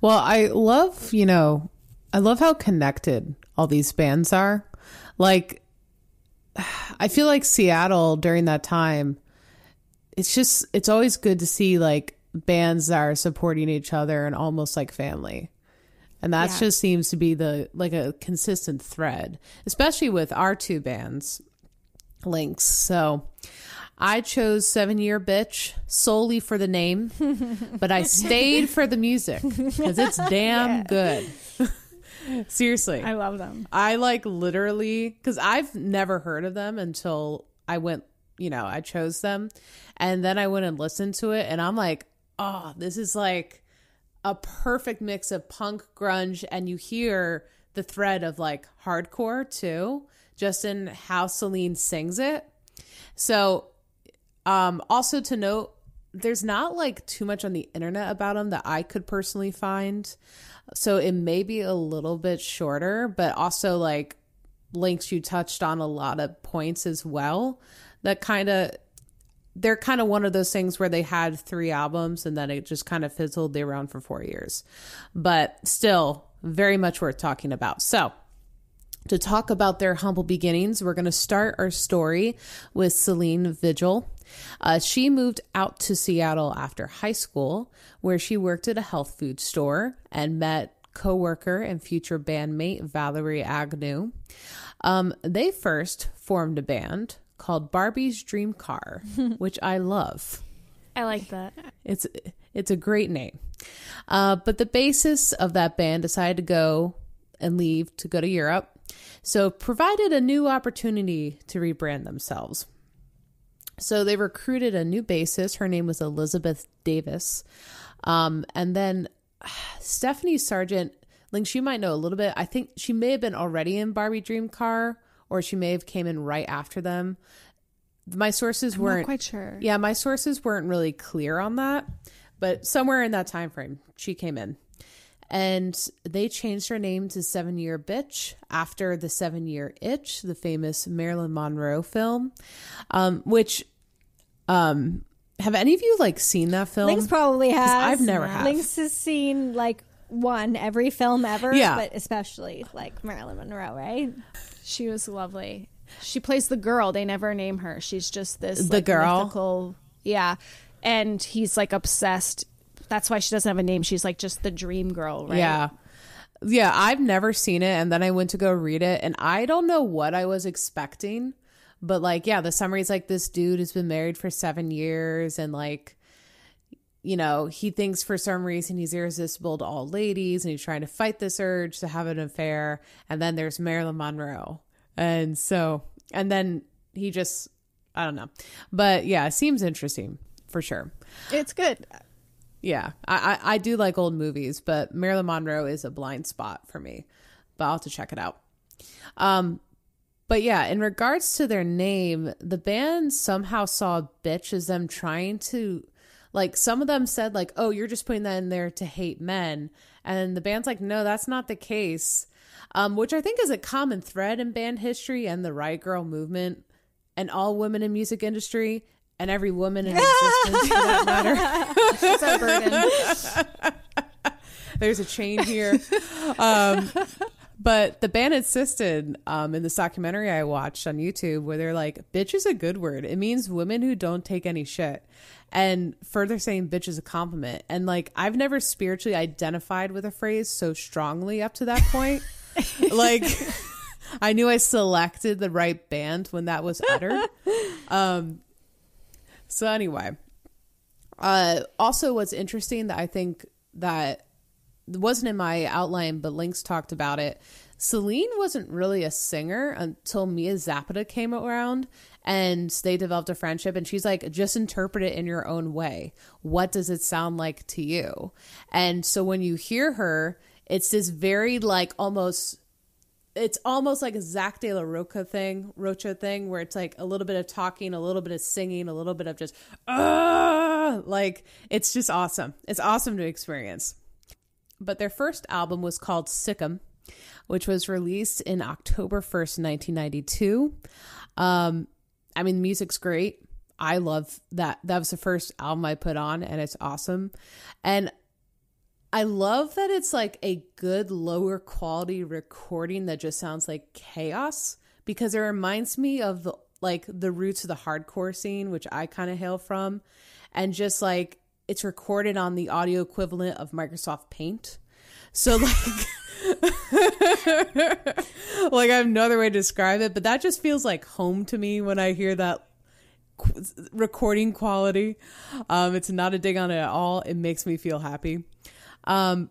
Well, I love, you know, I love how connected all these bands are. Like, I feel like Seattle during that time, it's just, it's always good to see like bands that are supporting each other and almost like family. And that Yeah. just seems to be the like a consistent thread, especially with our two bands links. So I chose Seven Year Bitch solely for the name, <laughs> but I stayed for the music because it's <laughs> damn good. <laughs> Seriously. I love them. I like literally because I've never heard of them until I went, you know, I chose them. And then I went and listened to it, and I'm like, oh, this is like a perfect mix of punk, grunge, and you hear the thread of like hardcore too, just in how Selene sings it. So, um, also to note, there's not like too much on the internet about them that I could personally find. So it may be a little bit shorter, but also like links you touched on a lot of points as well that kind of they're kind of one of those things where they had three albums and then it just kind of fizzled. They around for four years, but still very much worth talking about. So, to talk about their humble beginnings, we're going to start our story with Selene Vigil. Uh, she moved out to Seattle after high school, where she worked at a health food store and met coworker and future bandmate Valerie Agnew. Um, they first formed a band called Barbie's Dream Car, <laughs> which I love. I like that. It's it's a great name. Uh, but the basis of that band decided to go and leave to go to Europe, so provided a new opportunity to rebrand themselves. So they recruited a new bassist. Her name was Elizabeth Davis, um, and then <sighs> Stephanie Sargent. Link, you might know a little bit. I think she may have been already in Barbie Dream Car, or she may have came in right after them. My sources I'm weren't quite sure. yeah, my sources weren't really clear on that, but somewhere in that time frame, she came in. And they changed her name to Seven Year Bitch after the Seven Year Itch, the famous Marilyn Monroe film. Um, which um have any of you like seen that film? Lynx probably has. I've never have. Lynx has seen like one every film ever, Yeah. but especially like Marilyn Monroe, right? She was lovely. She plays the girl. They never name her. She's just this The like, girl? mythical- yeah, and he's like obsessed. That's why she doesn't have a name. She's like just the dream girl, right? Yeah. Yeah, I've never seen it and then I went to go read it and I don't know what I was expecting. But like, yeah, the summary's like this dude has been married for 7 years and like you know, he thinks for some reason he's irresistible to all ladies and he's trying to fight this urge to have an affair and then there's Marilyn Monroe. And so and then he just I don't know. But yeah, it seems interesting for sure. It's good. Yeah, I, I I do like old movies, but Marilyn Monroe is a blind spot for me. But I'll have to check it out. Um, but yeah, in regards to their name, the band somehow saw "bitch" as them trying to, like, some of them said like, "Oh, you're just putting that in there to hate men," and the band's like, "No, that's not the case." Um, which I think is a common thread in band history and the Riot Grrrl movement, and all women in music industry. And every woman in <laughs> existence, for that matter. It's our burden. <laughs> There's a chain here. Um, but the band insisted um, in this documentary I watched on YouTube where they're like, bitch is a good word. It means women who don't take any shit. And further saying bitch is a compliment. And like, I've never spiritually identified with a phrase so strongly up to that point. <laughs> like, I knew I selected the right band when that was uttered. Um, so, anyway, uh, also, what's interesting that I think that wasn't in my outline, but Links talked about it. Selene wasn't really a singer until Mia Zapata came around and they developed a friendship. And she's like, just interpret it in your own way. What does it sound like to you? And so when you hear her, it's this very like almost it's almost like a Zach De La Rocha thing, Rocha thing, where it's like a little bit of talking, a little bit of singing, a little bit of just, ah, like it's just awesome. It's awesome to experience. But their first album was called Sick 'Em, which was released in October 1st, 1992. Um, I mean, the music's great. I love that. That was the first album I put on, and it's awesome. And I love that it's like a good lower quality recording that just sounds like chaos because it reminds me of the like the roots of the hardcore scene, which I kind of hail from, and just like it's recorded on the audio equivalent of Microsoft Paint. So <laughs> like like I have no other way to describe it, but that just feels like home to me when I hear that recording quality. Um, it's not a dig on it at all. It makes me feel happy. Um,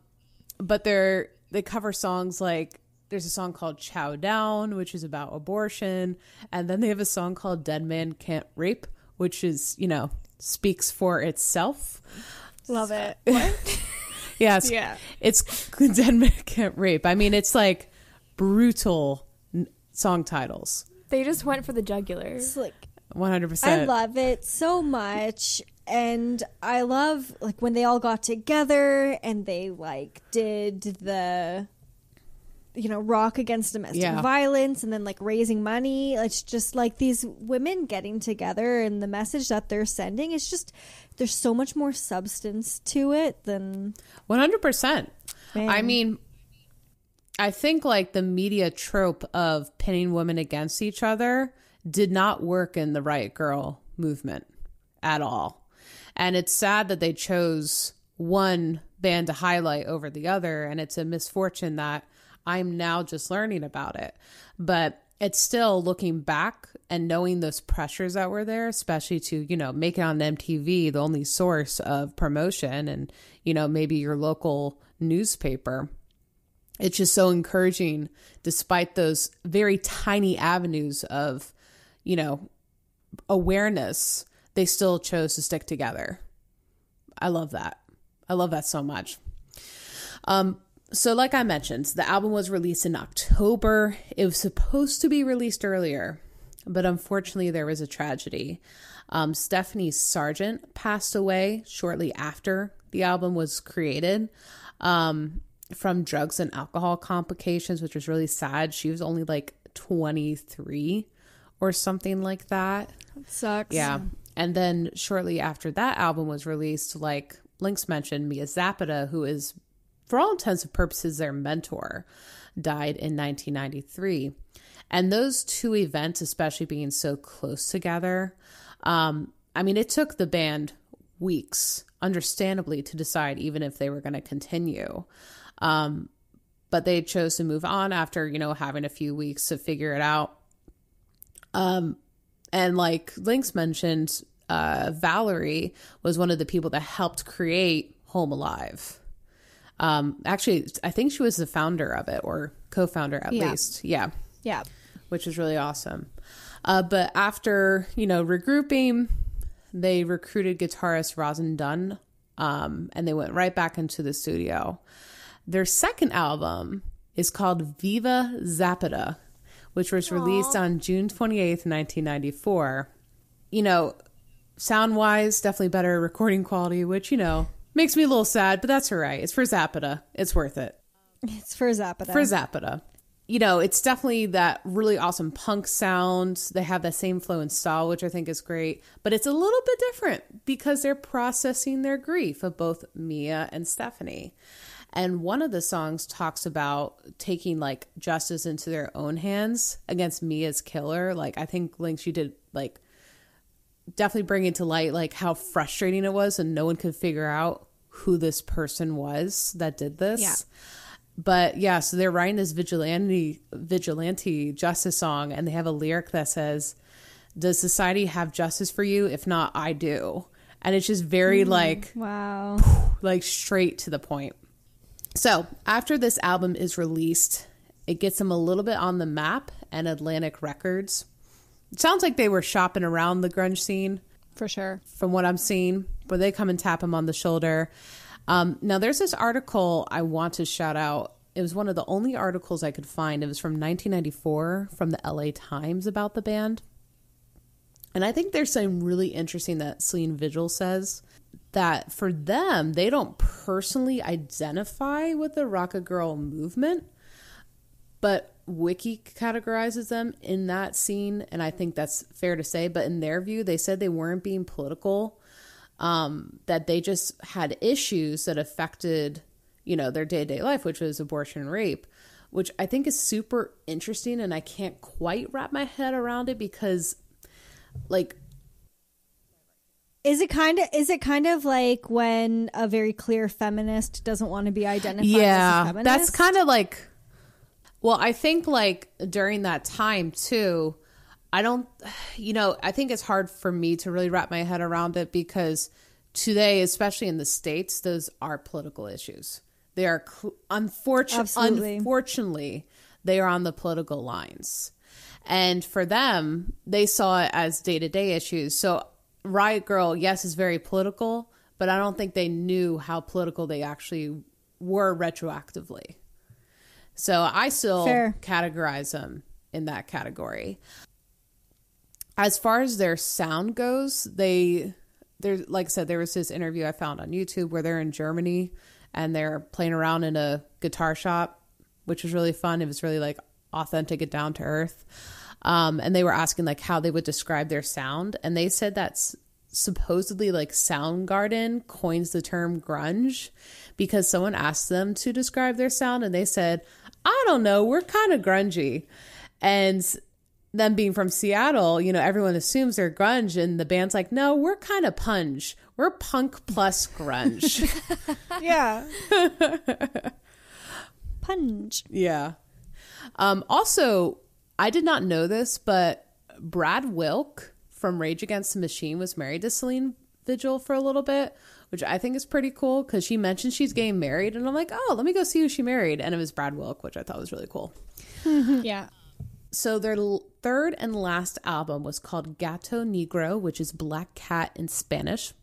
but they're they cover songs like there's a song called Chow Down, which is about abortion, and then they have a song called Dead Man Can't Rape, which is you know speaks for itself. Love it. <laughs> Yes. Yeah. It's <laughs> Dead Man Can't Rape. I mean, it's like brutal n- song titles. They just went for the jugular. It's like 100%. I love it so much. And I love like when they all got together and they like did the you know, rock against domestic Yeah. violence and then like raising money. It's just like these women getting together and the message that they're sending is just there's so much more substance to it than 100%. Man. I mean, I think like the media trope of pinning women against each other did not work in the Riot Grrrl movement at all. And it's sad that they chose one band to highlight over the other. And it's a misfortune that I'm now just learning about it. But it's still looking back and knowing those pressures that were there, especially to, you know, make it on MTV, the only source of promotion and, you know, maybe your local newspaper. It's just so encouraging despite those very tiny avenues of, you know, awareness, they still chose to stick together. I love that. I love that so much. Um, so, like I mentioned, the album was released in October. It was supposed to be released earlier, but unfortunately, there was a tragedy. Um, Stephanie Sargent passed away shortly after the album was created um, from drugs and alcohol complications, which was really sad. She was only like 23 or something like that. sucks. Yeah. And then shortly after that album was released, like Links mentioned, Mia Zapata, who is, for all intents and purposes, their mentor, died in 1993. And those two events, especially being so close together, um, I mean, it took the band weeks, understandably, to decide even if they were going to continue. Um, but they chose to move on after, you know, having a few weeks to figure it out. Um, and like Lynx mentioned, uh, Valerie was one of the people that helped create Home Alive. Um, actually, I think she was the founder of it or co founder at Yeah. least. Yeah. Yeah. Which is really awesome. Uh, but after, you know, regrouping, they recruited guitarist Roisin Dunne um, and they went right back into the studio. Their second album is called Viva Zapata, which was released on June 28th, 1994. You know, sound wise, definitely better recording quality, which, you know, makes me a little sad, but that's all right. It's for Zapata. It's worth it It's for Zapata. for Zapata. You know, it's definitely that really awesome punk sound. They have that same flow and style, which I think is great, but it's a little bit different because they're processing their grief of both Mia and Stephanie. And one of the songs talks about taking like justice into their own hands against Mia's killer. Like, I think Lynx, you did like definitely bringing to light like how frustrating it was and no one could figure out who this person was that did this. Yeah. But yeah, so they're writing this vigilante vigilante justice song and they have a lyric that says, Does society have justice for you? If not, I do. And it's just very mm-hmm. like Wow. like straight to the point. So after this album is released, it gets them a little bit on the map and Atlantic Records. It sounds like they were shopping around the grunge scene For sure. from what I'm seeing, but they come and tap him on the shoulder. Um, now, there's this article I want to shout out. It was one of the only articles I could find. It was from 1994 from the LA Times about the band. And I think there's something really interesting that Selene Vigil says that for them, they don't personally identify with the Rock a Girl movement, but Wiki categorizes them in that scene. And I think that's fair to say. But in their view, they said they weren't being political, um, that they just had issues that affected, you know, their day to day life, which was abortion and rape, which I think is super interesting. And I can't quite wrap my head around it because, like, Is it kind of is it kind of like when a very clear feminist doesn't want to be identified as a yeah that's kind of like well i think like during that time too i don't you know i think it's hard for me to really wrap my head around it because today especially in the states those are political issues. They are unfortunately unfortunately they are on the political lines. And for them they saw it as day-to-day issues. So riot grrrl yes is very political but i don't think they knew how political they actually were retroactively. So i still Fair. categorize them in that category. As far as their sound goes they there like i said there was this interview i found on youtube where they're in germany and they're playing around in a guitar shop which was really fun. It was really like authentic and down to earth um, and they were asking like how they would describe their sound and they said that's supposedly like soundgarden coins the term grunge because someone asked them to describe their sound and they said i don't know we're kind of grungy and them being from Seattle, you know, everyone assumes they're grunge, and the band's like, no, we're kind of punch. We're punk plus grunge. <laughs> Yeah. <laughs> punch. yeah. Um, also, I did not know this, but Brad Wilk from Rage Against the Machine was married to Selene Vigil for a little bit, which I think is pretty cool because she mentioned she's getting married, and I'm like, oh, let me go see who she married, and it was Brad Wilk, which I thought was really cool. <laughs> yeah. so their l- third and last album was called Gato Negro, which is Black Cat in Spanish.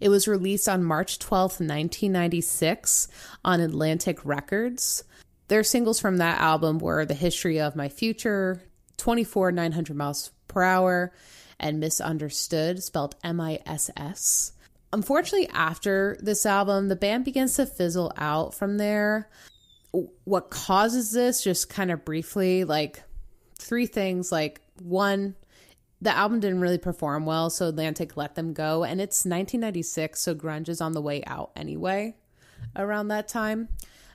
It was released on March 12th, 1996 on Atlantic Records. Their singles from that album were The History of My Future, 24 900 Miles Per Hour, and Misunderstood, spelled M I S S. Unfortunately, after this album, the band begins to fizzle out from there. What causes this? Just kind of briefly like three things. Like one the album didn't really perform well so atlantic let them go and it's 1996 so grunge is on the way out anyway around that time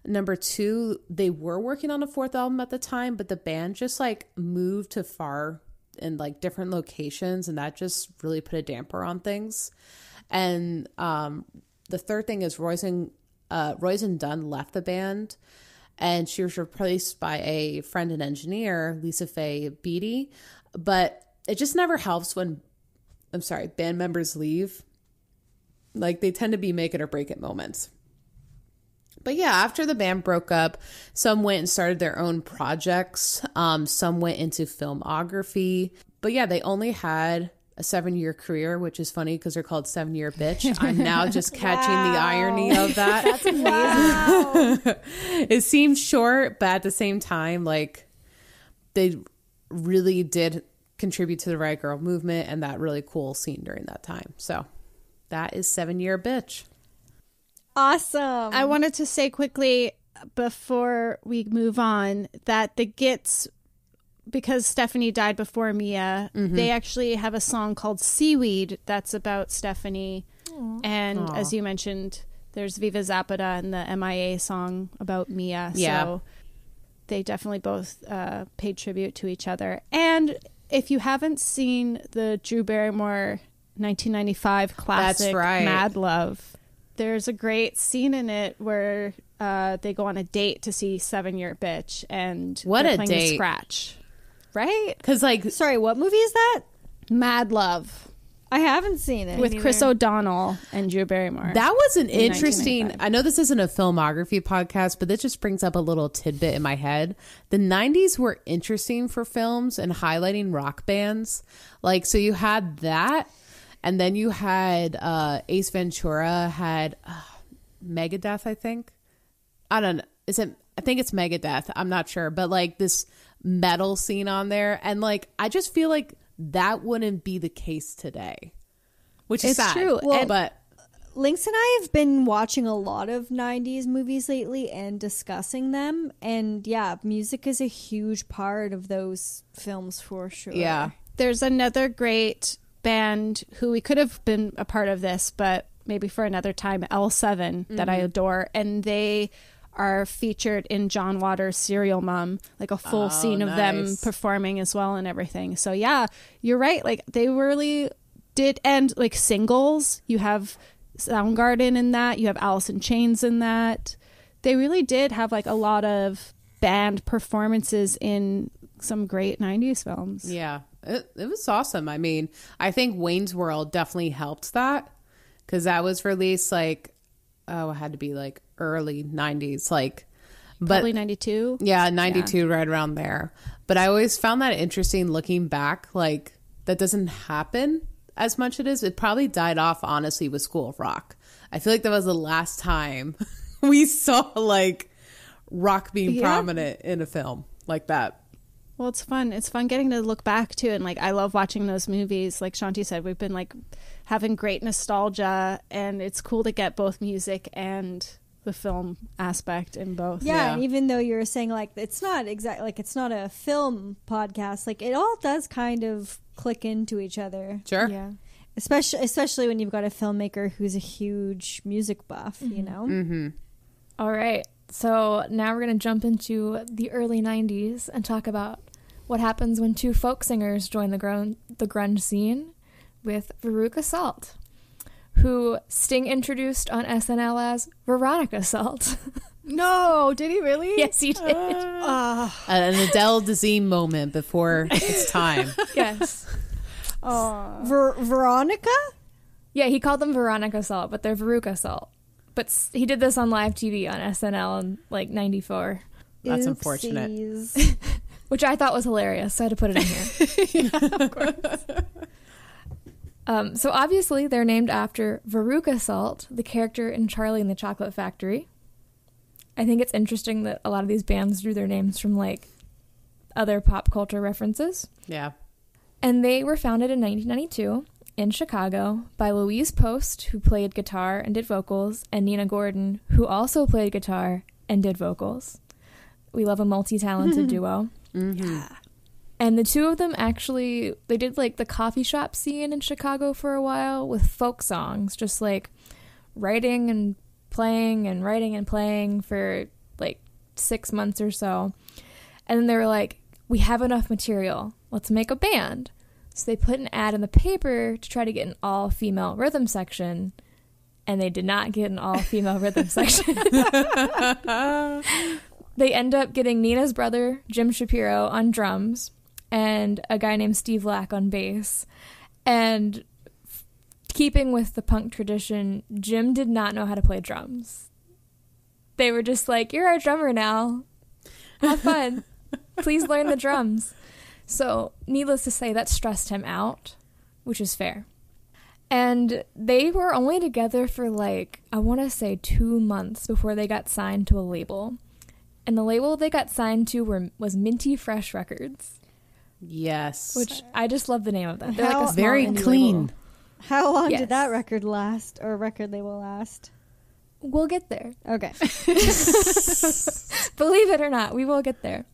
number two they were working on a fourth album at the time but the band just like moved to far in like different locations and that just really put a damper on things and um the third thing is Royce and uh, Roisin Dunne left the band, and she was replaced by a friend and engineer, Lisa Faye Beatty. But it just never helps when, I'm sorry, band members leave. Like they tend to be make it or break it moments. But yeah, after the band broke up, some went and started their own projects. Um, some went into filmography. But yeah, they only had a seven year career, which is funny because they're called Seven Year Bitch. I'm now <laughs> just catching the irony of that. That's amazing. <laughs> it seems short, but at the same time, like they really did contribute to the Riot Grrrl movement and that really cool scene during that time. So that is Seven Year Bitch. Awesome. I wanted to say quickly before we move on that the Gits, because Stephanie died before Mia, they actually have a song called Seaweed that's about Stephanie. And as you mentioned, there's Viva Zapata and the MIA song about Mia. Yeah. So they definitely both uh, paid tribute to each other. And if you haven't seen the Drew Barrymore 1995 classic right. Mad Love, there's a great scene in it where uh, they go on a date to see Seven Year Bitch, and What a date. Scratch, right? Because, like, Sorry, what movie is that? Mad Love I haven't seen it. with Chris O'Donnell and Drew Barrymore. That was an In interesting. I know this isn't a filmography podcast, but this just brings up a little tidbit in my head. The 90s were interesting for films and highlighting rock bands. Like, so you had that, and then you had uh, Ace Ventura, had uh, Megadeth, I think. I don't know. Is it? I think it's Megadeth. I'm not sure, but like this metal scene on there, and like I just feel like that wouldn't be the case today, which is It's sad. true. Well, but Lynx and I have been watching a lot of 90s movies lately and discussing them. And yeah, music is a huge part of those films for sure. yeah. There's another great band who we could have been a part of this, but maybe for another time, L7 that I mm-hmm. adore. And they are featured in John Waters' Serial Mom, like a full Oh, scene of them performing as well and everything. So yeah, you're right. Like they really did and like singles. You have Soundgarden in that. You have Alice in Chains in that. They really did have like a lot of band performances in some great 90s films. Yeah, it, it was awesome. I mean, I think Wayne's World definitely helped that because that was released like, oh, it had to be like early 90s. Like, but Probably 92. yeah, 92, right around there. But I always found that interesting looking back. Like, that doesn't happen as much it is. It probably died off, honestly, with School of Rock. I feel like that was the last time <laughs> we saw like rock being Yeah. prominent in a film like that. Well, it's fun. It's fun getting to look back to, and like I love watching those movies. Like Shanti said, we've been like having great nostalgia, and it's cool to get both music and the film aspect in both. Yeah, Yeah. and even though you're saying like it's not exactly like it's not a film podcast, like it all does kind of click into each other. Sure. Yeah. Especially especially when you've got a filmmaker who's a huge music buff, you know? Mm-hmm. All right. So now we're going to jump into the early 90s and talk about what happens when two folk singers join the, grun- the grunge scene with Veruca Salt, who Sting introduced on SNL as Veronica Salt. <laughs> No, did he really? yes, he did. Ah, An Adele Dazeem moment before its time. <laughs> yes. aw. Ver- Veronica? Yeah, he called them Veronica Salt, but they're Veruca Salt. But s- he did this on live TV on SNL in like 94, That's unfortunate. <laughs> Which I thought was hilarious, so I had to put it in here. <laughs> Yeah, of course. um, so obviously they're named after Veruca Salt, the character in Charlie and the Chocolate Factory. I think it's interesting that a lot of these bands drew their names from like other pop culture references. Yeah. And they were founded in 1992 in Chicago by Louise Post, who played guitar and did vocals, and Nina Gordon, who also played guitar and did vocals. We love a multi-talented <laughs> duo. Mm-hmm. And the two of them actually they did like the coffee shop scene in Chicago for a while with folk songs, just like writing and playing and writing and playing for like 6 months or so. And then they were like, "We have enough material. Let's make a band." So they put an ad in the paper to try to get an all-female rhythm section, and they did not get an all-female rhythm <laughs> section. <laughs> they end up getting Nina's brother, Jim Shapiro, on drums and a guy named Steve Lack on bass. And f- keeping with the punk tradition, Jim did not know how to play drums. They were just like, You're our drummer now. Have fun. <laughs> Please learn the drums. So, needless to say, that stressed him out, which is fair. And they were only together for like, I want to say two months before they got signed to a label. And the label they got signed to were, was Minty Fresh Records, Yes. which I just love the name of that. They're like a small very indie clean. label. How long Yes. did that record last or record label last? We'll get there. Okay. <laughs> <laughs> Believe it or not, we will get there.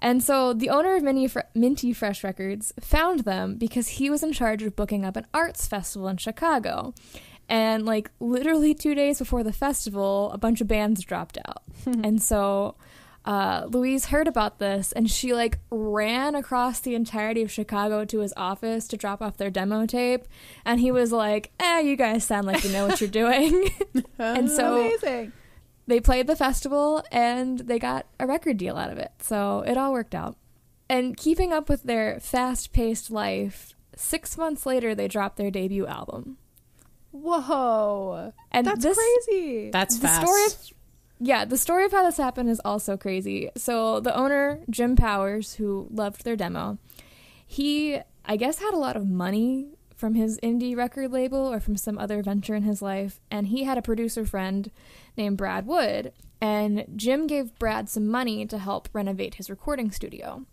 And so the owner of Minty, Fre- Minty Fresh Records found them because he was in charge of booking up an arts festival in Chicago. And like literally two days before the festival, a bunch of bands dropped out. <laughs> and so uh, Louise heard about this and she like ran across the entirety of Chicago to his office to drop off their demo tape. And he was like, eh, you guys sound like you know what you're doing. <laughs> and so Amazing. they played the festival and they got a record deal out of it. So it all worked out. And keeping up with their fast paced life, six months later, they dropped their debut album. Whoa. And That's this, crazy. That's the fast. story of yeah the story of how this happened is also crazy so the owner jim powers who loved their demo he i guess had a lot of money from his indie record label or from some other venture in his life and he had a producer friend named brad wood and jim gave brad some money to help renovate his recording studio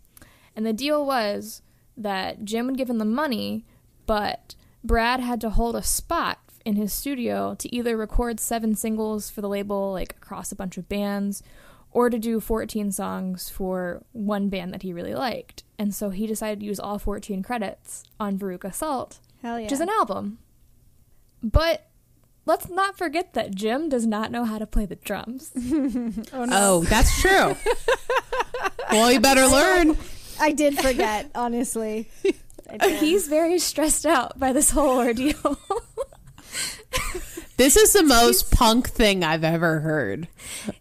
and the deal was that jim would give him the money but brad had to hold a spot in his studio to either record seven singles for the label, like across a bunch of bands, or to do 14 songs for one band that he really liked. And so he decided to use all 14 credits on Veruca Salt, Hell yeah. which is an album. But let's not forget that Jim does not know how to play the drums. <laughs> oh, no. Oh, that's true. well, you better learn. I did forget, honestly. <laughs> He's very stressed out by this whole ordeal. <laughs> <laughs> This is the most punk thing I've ever heard.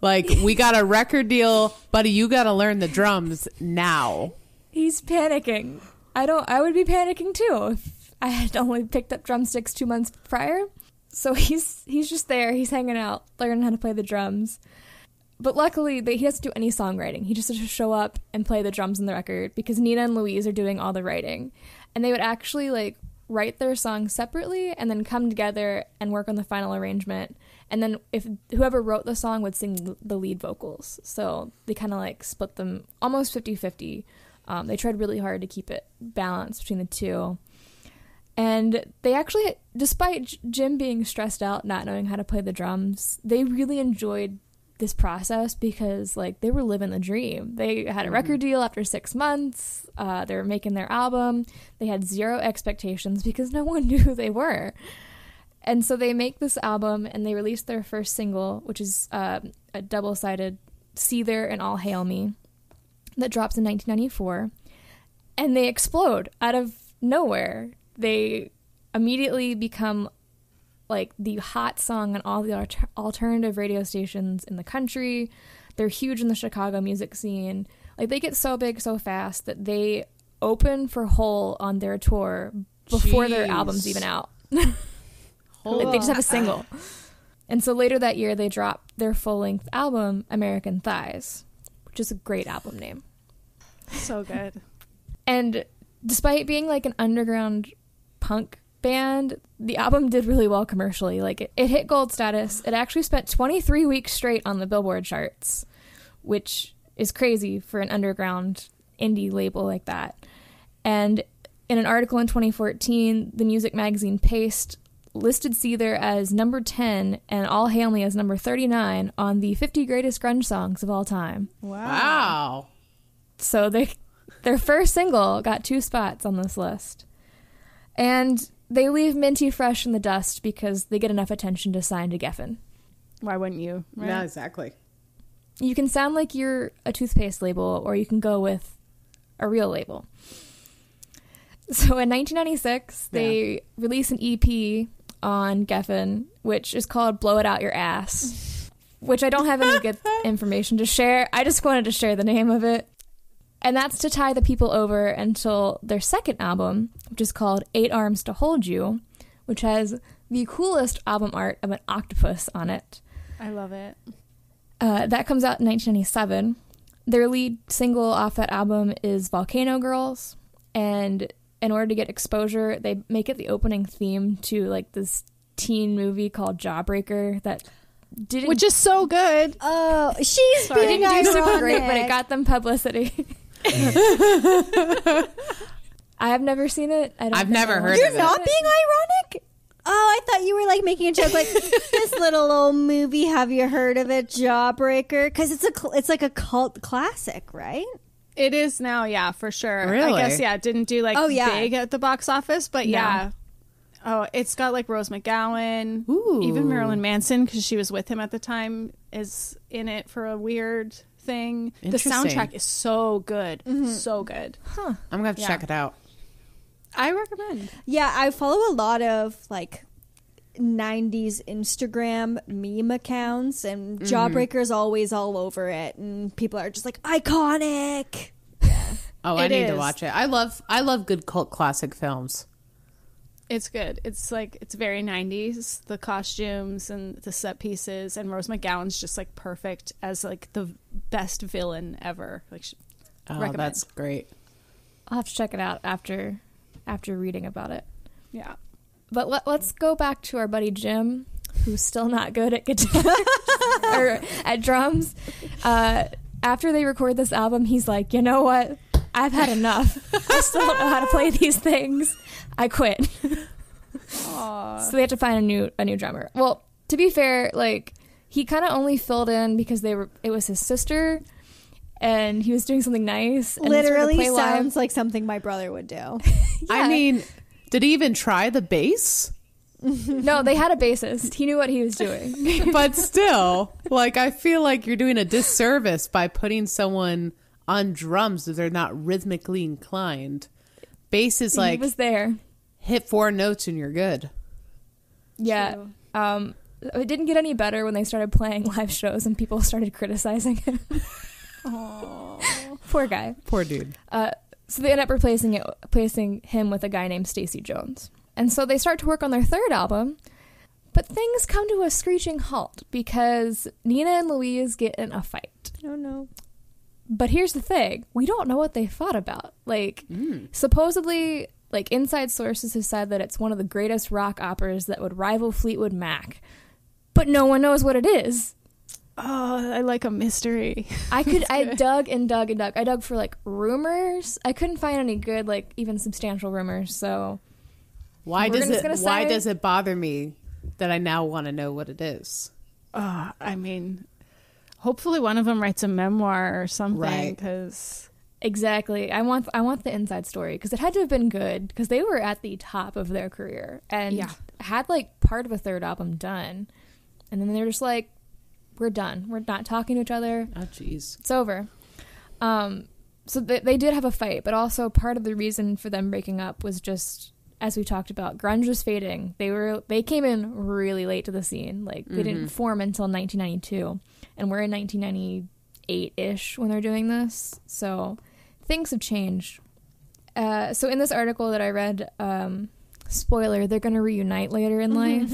Like, we got a record deal, buddy. You got to learn the drums now. He's panicking. I don't. I would be panicking too if I had only picked up drumsticks two months prior. So he's he's just there. He's hanging out, learning how to play the drums. But luckily, he doesn't do any songwriting. He just has to show up and play the drums in the record because Nina and Louise are doing all the writing, and they would actually like write their songs separately and then come together and work on the final arrangement. And then if whoever wrote the song would sing the lead vocals. So they kind of like split them almost 50-50. Um, they tried really hard to keep it balanced between the two. And they actually, despite Jim being stressed out, not knowing how to play the drums, they really enjoyed this process because like they were living the dream. They had a Mm-hmm. record deal after six months. Uh, they were making their album. They had zero expectations because no one <laughs> knew who they were. And so they make this album and they release their first single, which is uh, a double sided Seether and All Hail Me, that drops in 1994. And they explode out of nowhere. They immediately become like the hot song on all the alter- alternative radio stations in the country. They're huge in the Chicago music scene. Like they get so big so fast that they open for Hole on their tour before their album's even out. <laughs> Like, they just have a single. Ah. And so later that year, they drop their full length album, American Thighs, which is a great album name. So good. <laughs> And despite being like an underground punk band, the album did really well commercially. Like it, it hit gold status. It actually spent 23 weeks straight on the Billboard charts, which is crazy for an underground indie label like that. And in an article in 2014, the music magazine Paste listed Seether as number 10 and All Hail Me as number 39 on the 50 greatest grunge songs of all time. Wow. So they their first single got two spots on this list. And they leave Minty fresh in the dust because they get enough attention to sign to Geffen. Why wouldn't you? Right? Yeah, exactly. You can sound like you're a toothpaste label or you can go with a real label. So in 1996, they release an EP on Geffen, which is called Blow It Out Your Ass, which I don't have any good <laughs> information to share. I just wanted to share the name of it. And that's to tie the people over until their second album, which is called Eight Arms to Hold You, which has the coolest album art of an octopus on it. I love it. Uh, that comes out in 1997. Their lead single off that album is Volcano Girls. And in order to get exposure, they make it the opening theme to like this teen movie called Jawbreaker that didn't Which is so good. Oh, she's Sorry. being didn't do super great, but it got them publicity. <laughs> <laughs> I have never seen it. I don't I've never I heard want You're of it. not being ironic. Oh, I thought you were like making a joke, like <laughs> this little old movie. Have you heard of it, Jawbreaker? Because it's a cl- it's like a cult classic, right? It is now, yeah, for sure. Really? I guess, yeah, it didn't do like Oh, yeah. big at the box office, but No. yeah. Oh, it's got like Rose McGowan, Ooh. even Marilyn Manson because she was with him at the time is in it for a weird thing. The soundtrack is so good, mm-hmm. so good. I'm gonna have to Yeah. check it out. I recommend. Yeah, I follow a lot of like 90s Instagram meme accounts, and mm-hmm. Jawbreaker's always all over it, and people are just like iconic. Oh, I It need to watch it. I love I love good cult classic films. It's good. It's like it's very 90s. The costumes and the set pieces, and Rose McGowan's just like perfect as like the best villain ever. Like, Oh, Recommend. that's great. I'll have to check it out after after reading about it. yeah. But let, let's go back to our buddy Jim, who's still not good at guitar <laughs> or at drums. Uh, after they record this album, he's like, you know what? I've had enough. <laughs> I still don't know how to play these things. I quit. <laughs> so they have to find a new a new drummer. Well, to be fair, like he kind of only filled in because they were it was his sister, and he was doing something nice. And it's sort of Literally play live. sounds like something my brother would do. <laughs> I mean, did he even try the bass? no, they had a bassist. He knew what he was doing. but still, like I feel like you're doing a disservice by putting someone on drums if they're not rhythmically inclined. Bass is he like was there. hit four notes and you're good. Yeah. True. Um, it didn't get any better when they started playing <laughs> live shows and people started criticizing him. <laughs> Poor guy. Poor dude. Uh, so they end up replacing it, replacing him with a guy named Stacy Jones. And so they start to work on their third album, but things come to a screeching halt because Nina and Louise get in a fight. Oh no. But here's the thing: we don't know what they fought about. Like, supposedly, like inside sources have said that it's one of the greatest rock operas that would rival Fleetwood Mac, but no one knows what it is. Oh, I like a mystery. I could <laughs> I dug and dug and dug. I dug for like rumors. I couldn't find any good like even substantial rumors. So Why does it why say- does it bother me that I now want to know what it is? Uh, I mean, hopefully one of them writes a memoir or something. Right. Because exactly, I want I want the inside story because it had to have been good because they were at the top of their career and Yeah. had like part of a third album done, and then they're just like, we're done. We're not talking to each other. Oh jeez. It's over. Um, so they, they did have a fight, but also part of the reason for them breaking up was just as we talked about, grunge was fading. They were they came in really late to the scene. Like they didn't form until 1992, and we're in 1998 ish when they're doing this. So things have changed. Uh, so in this article that I read, um, spoiler, they're going to reunite later in <laughs> life.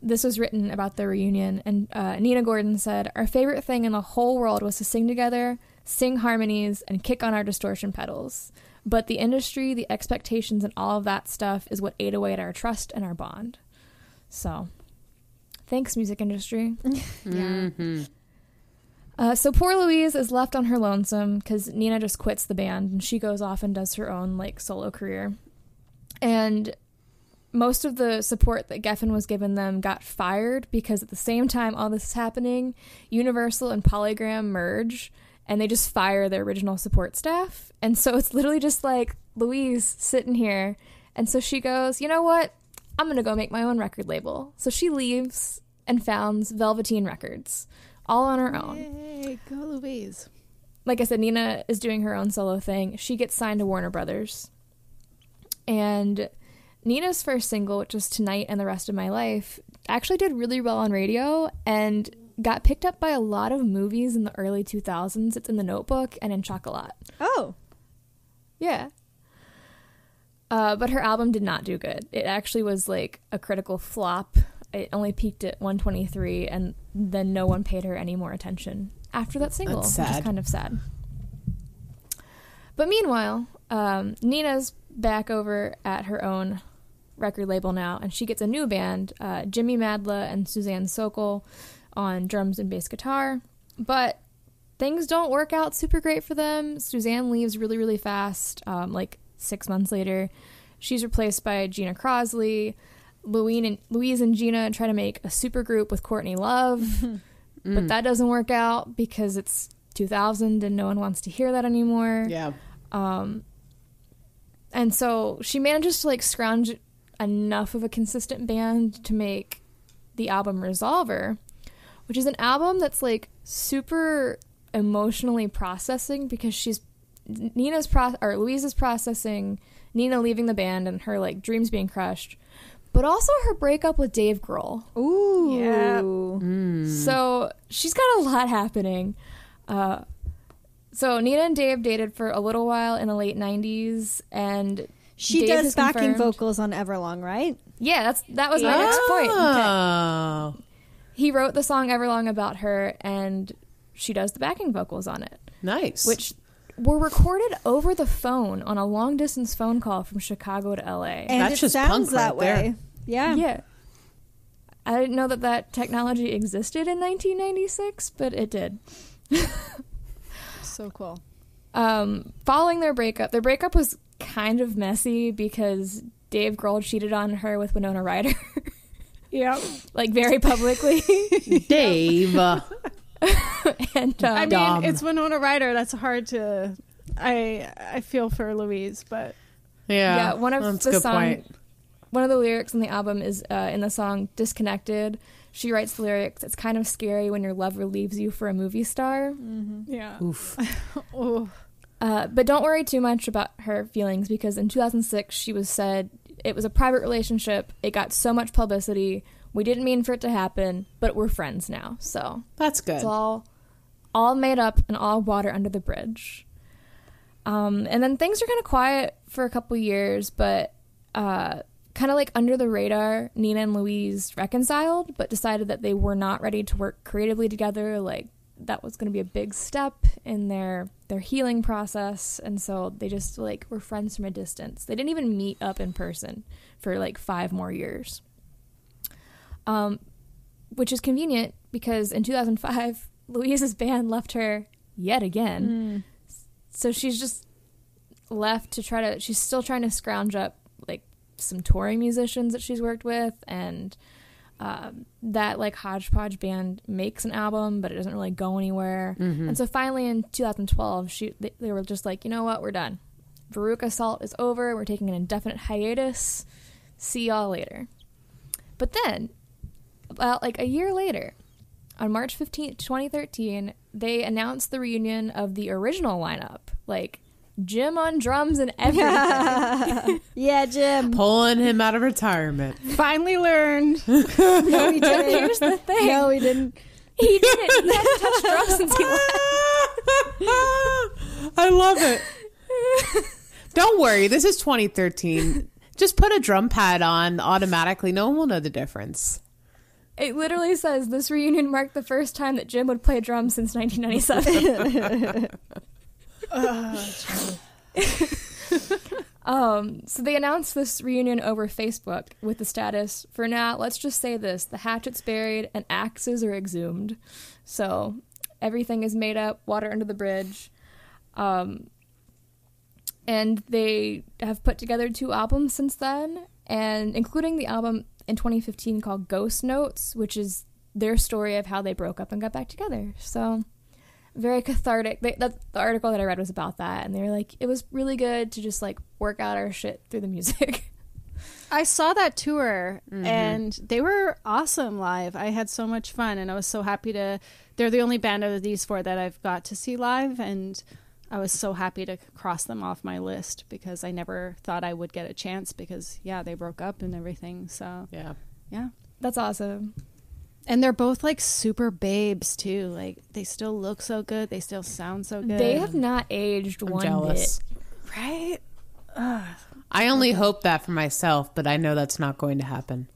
this was written about their reunion, and uh, Nina Gordon said, "Our favorite thing in the whole world was to sing together, sing harmonies, and kick on our distortion pedals. But the industry, the expectations, and all of that stuff is what ate away at our trust and our bond. So, thanks, music industry." <laughs> Yeah. Uh, so poor Louise is left on her lonesome because Nina just quits the band and she goes off and does her own like solo career. And most of the support that Geffen was giving them got fired because at the same time all this is happening, Universal and Polygram merge and they just fire their original support staff. And so it's literally just like Louise sitting here. And so she goes, you know what? I'm going to go make my own record label. So she leaves and founds Velveteen Records all on her own Yay, go Louise. like I said, Nina is doing her own solo thing. She gets signed to Warner Brothers. And Nina's first single, which is Tonight and the Rest of My Life, actually did really well on radio and got picked up by a lot of movies in the early 2000s. It's in The Notebook and in Chocolat. Oh. Yeah. Uh, but her album did not do good. It actually was like a critical flop. It only peaked at 123, and then no one paid her any more attention after that single, That's which is kind of sad. But meanwhile, um, Nina's back over at her own record label now, and she gets a new band, uh, Jimmy Madla and Suzanne Sokol, on drums and bass guitar. But things don't work out super great for them. Suzanne leaves really, really fast, um, like six months later. She's replaced by Gina Crosley. Louise and, Louise and Gina try to make a super group with Courtney Love, <laughs> but that doesn't work out because it's 2000 and no one wants to hear that anymore. Yeah. Um, and so she manages to like scrounge enough of a consistent band to make the album Resolver, which is an album that's like super emotionally processing because she's Nina's pro or Louise's processing Nina leaving the band and her like dreams being crushed, but also her breakup with Dave Grohl. Ooh. Yeah. So she's got a lot happening. Uh, so Nina and Dave dated for a little while in the late '90s, and She Dave does backing confirmed- vocals on Everlong, right? Yeah, that's that was my next point. Oh. He wrote the song Everlong about her, and she does the backing vocals on it, Nice. which were recorded over the phone on a long distance phone call from Chicago to LA. And That's it just sounds punk that right there. way. Yeah. yeah. I didn't know that that technology existed in 1996, but it did. <laughs> So cool. um, following their breakup, their breakup was kind of messy because Dave Grohl cheated on her with Winona Ryder, <laughs> Yep. like very publicly. <laughs> Dave. <laughs> and um, I mean, Dumb. it's Winona Ryder. That's hard to. I I feel for Louise, but yeah. yeah, one of That's the good song, point. one of the lyrics in the album is uh, in the song "Disconnected." She writes the lyrics. It's kind of scary when your lover leaves you for a movie star. yeah. Oof. <laughs> Oh, Uh, but don't worry too much about her feelings because in 2006 she was said it was a private relationship. It got so much publicity. We didn't mean for it to happen, but we're friends now. So That's good. it's all all made up and all water under the bridge. Um, and then things are kind of quiet for a couple years, but uh, kind of like under the radar, Nina and Louise reconciled, but decided that they were not ready to work creatively together. Like that was going to be a big step in their their healing process, and so they just like were friends from a distance. They didn't even meet up in person for like five more years. Um, which is convenient because in 2005, <laughs> Louise's band left her yet again. So she's just left to try to. She's still trying to scrounge up like some touring musicians that she's worked with, and um, that like hodgepodge band makes an album, but it doesn't really go anywhere. And so finally, in 2012, she they, they were just like, you know what, we're done. Veruca Salt is over. We're taking an indefinite hiatus. See y'all later. But then, about like a year later, on March 15th, 2013, they announced the reunion of the original lineup. Like Jim on drums and <laughs> everything. <laughs> <laughs> Yeah, Jim. Pulling him out of retirement. Finally learned. No, he didn't. Here's the thing. No, we didn't. He didn't. He hadn't touched drums since he left. I love it. Don't worry, this is 2013. Just put a drum pad on automatically. No one will know the difference. It literally says this reunion marked the first time that Jim would play drums since 1997. <laughs> um, so they announced this reunion over Facebook with the status for now, let's just say this the hatchet's buried and axes are exhumed. So everything is made up, water under the bridge. Um, and they have put together two albums since then, and including the album in 2015 called Ghost Notes, which is their story of how they broke up and got back together. So very cathartic. They, that the article that I read was about that, and they were like, it was really good to just like work out our shit through the music. <laughs> I saw that tour mm-hmm. and they were awesome live. I had so much fun and I was so happy to. They're the only band out of these four that I've got to see live, and I was so happy to cross them off my list because I never thought I would get a chance because, yeah, they broke up and everything. So, Yeah. yeah. That's awesome. And they're both like super babes too. Like they still look so good. They still sound so good. They have not aged I'm one jealous. bit. right? I only hope that for myself, but I know that's not going to happen.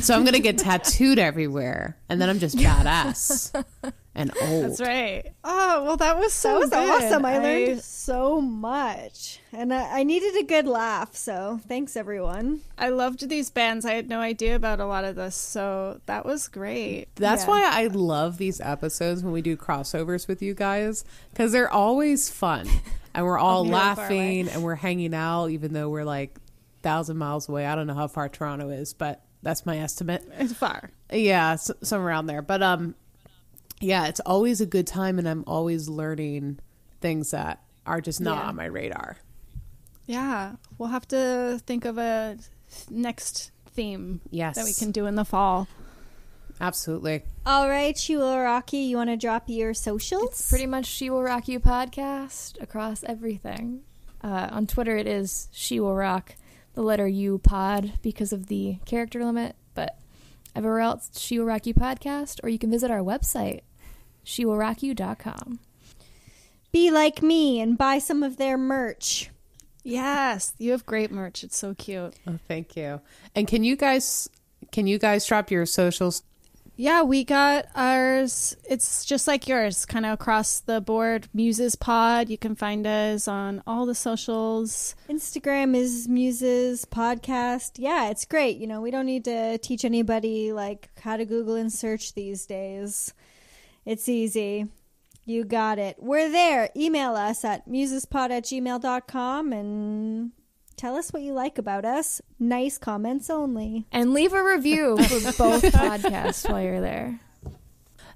so I'm going to get <laughs> tattooed everywhere, and then I'm just badass <laughs> and old. That's right. Oh well, that was so That was good. awesome. I learned so much. And I, I needed a good laugh. So thanks, everyone. I loved these bands. I had no idea about a lot of this, so that was great. That's Yeah. why I love these episodes when we do crossovers with you guys because they're always fun <laughs> and we're all Really far away. laughing and we're hanging out even though we're like thousand miles away. I don't know how far Toronto is, but that's my estimate. It's far. Yeah, s- somewhere around there. But um, yeah, it's always a good time, and I'm always learning things that are just not Yeah. on my radar. Yeah, we'll have to think of a next theme Yes, that we can do in the fall. absolutely. All right, She Will Rock You. You want to drop your socials? It's pretty much She Will Rock You podcast across everything. Uh, on Twitter, it is She Will Rock the letter U pod because of the character limit, but everywhere else, She Will Rock You podcast, or you can visit our website, shewillrockyou.com. Be like me and buy some of their merch. Yes, you have great merch. It's so cute. Oh, thank you. And can you guys can you guys drop your socials? Yeah, we got ours. It's just like yours, kind of across the board. Muses Pod. You can find us on all the socials. Instagram is Muses Podcast. Yeah, it's great. You know, we don't need to teach anybody like how to Google and search these days. It's easy. You got it. We're there. Email us at musespod at gmail.com and tell us what you like about us. Nice comments only. And leave a review <laughs> for both podcasts while you're there.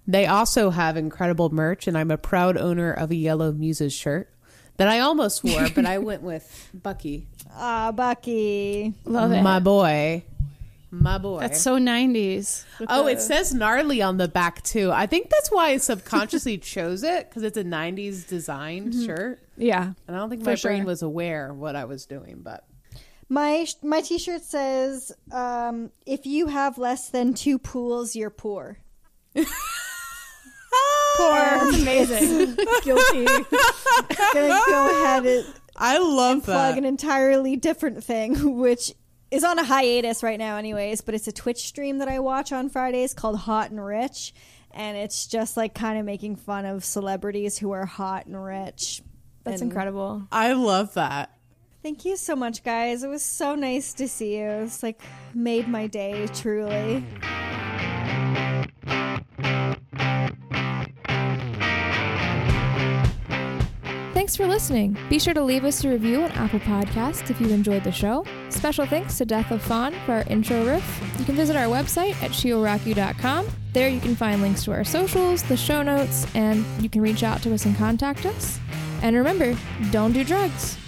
They also have incredible merch, and I'm a proud owner of a yellow Muses shirt that I almost wore, but I <laughs> went with Bucky, Ah, Bucky. Love it. my boy. My boy. That's so 90s. Oh, the- it says gnarly on the back too. I think that's why I subconsciously <laughs> chose it because it's a '90s design shirt, Yeah. and I don't think For my brain was aware of what I was doing. But My my t-shirt says, um, "If you have less than two pools, you're poor." <laughs> Poor. amazing. <laughs> Guilty. Gonna go ahead and I love plug an entirely different thing, which is on a hiatus right now, anyways. But it's a Twitch stream that I watch on Fridays called Hot and Rich, and it's just like kind of making fun of celebrities who are hot and rich. That's And incredible. I love that. Thank you so much, guys. It was so nice to see you. It's like made my day, truly. Thanks for listening. Be sure to leave us a review on Apple Podcasts if you enjoyed the show. Special thanks to Death of Fawn for our intro riff. You can visit our website at shioraku.com. There you can find links to our socials, the show notes, and you can reach out to us and contact us. And remember, don't do drugs.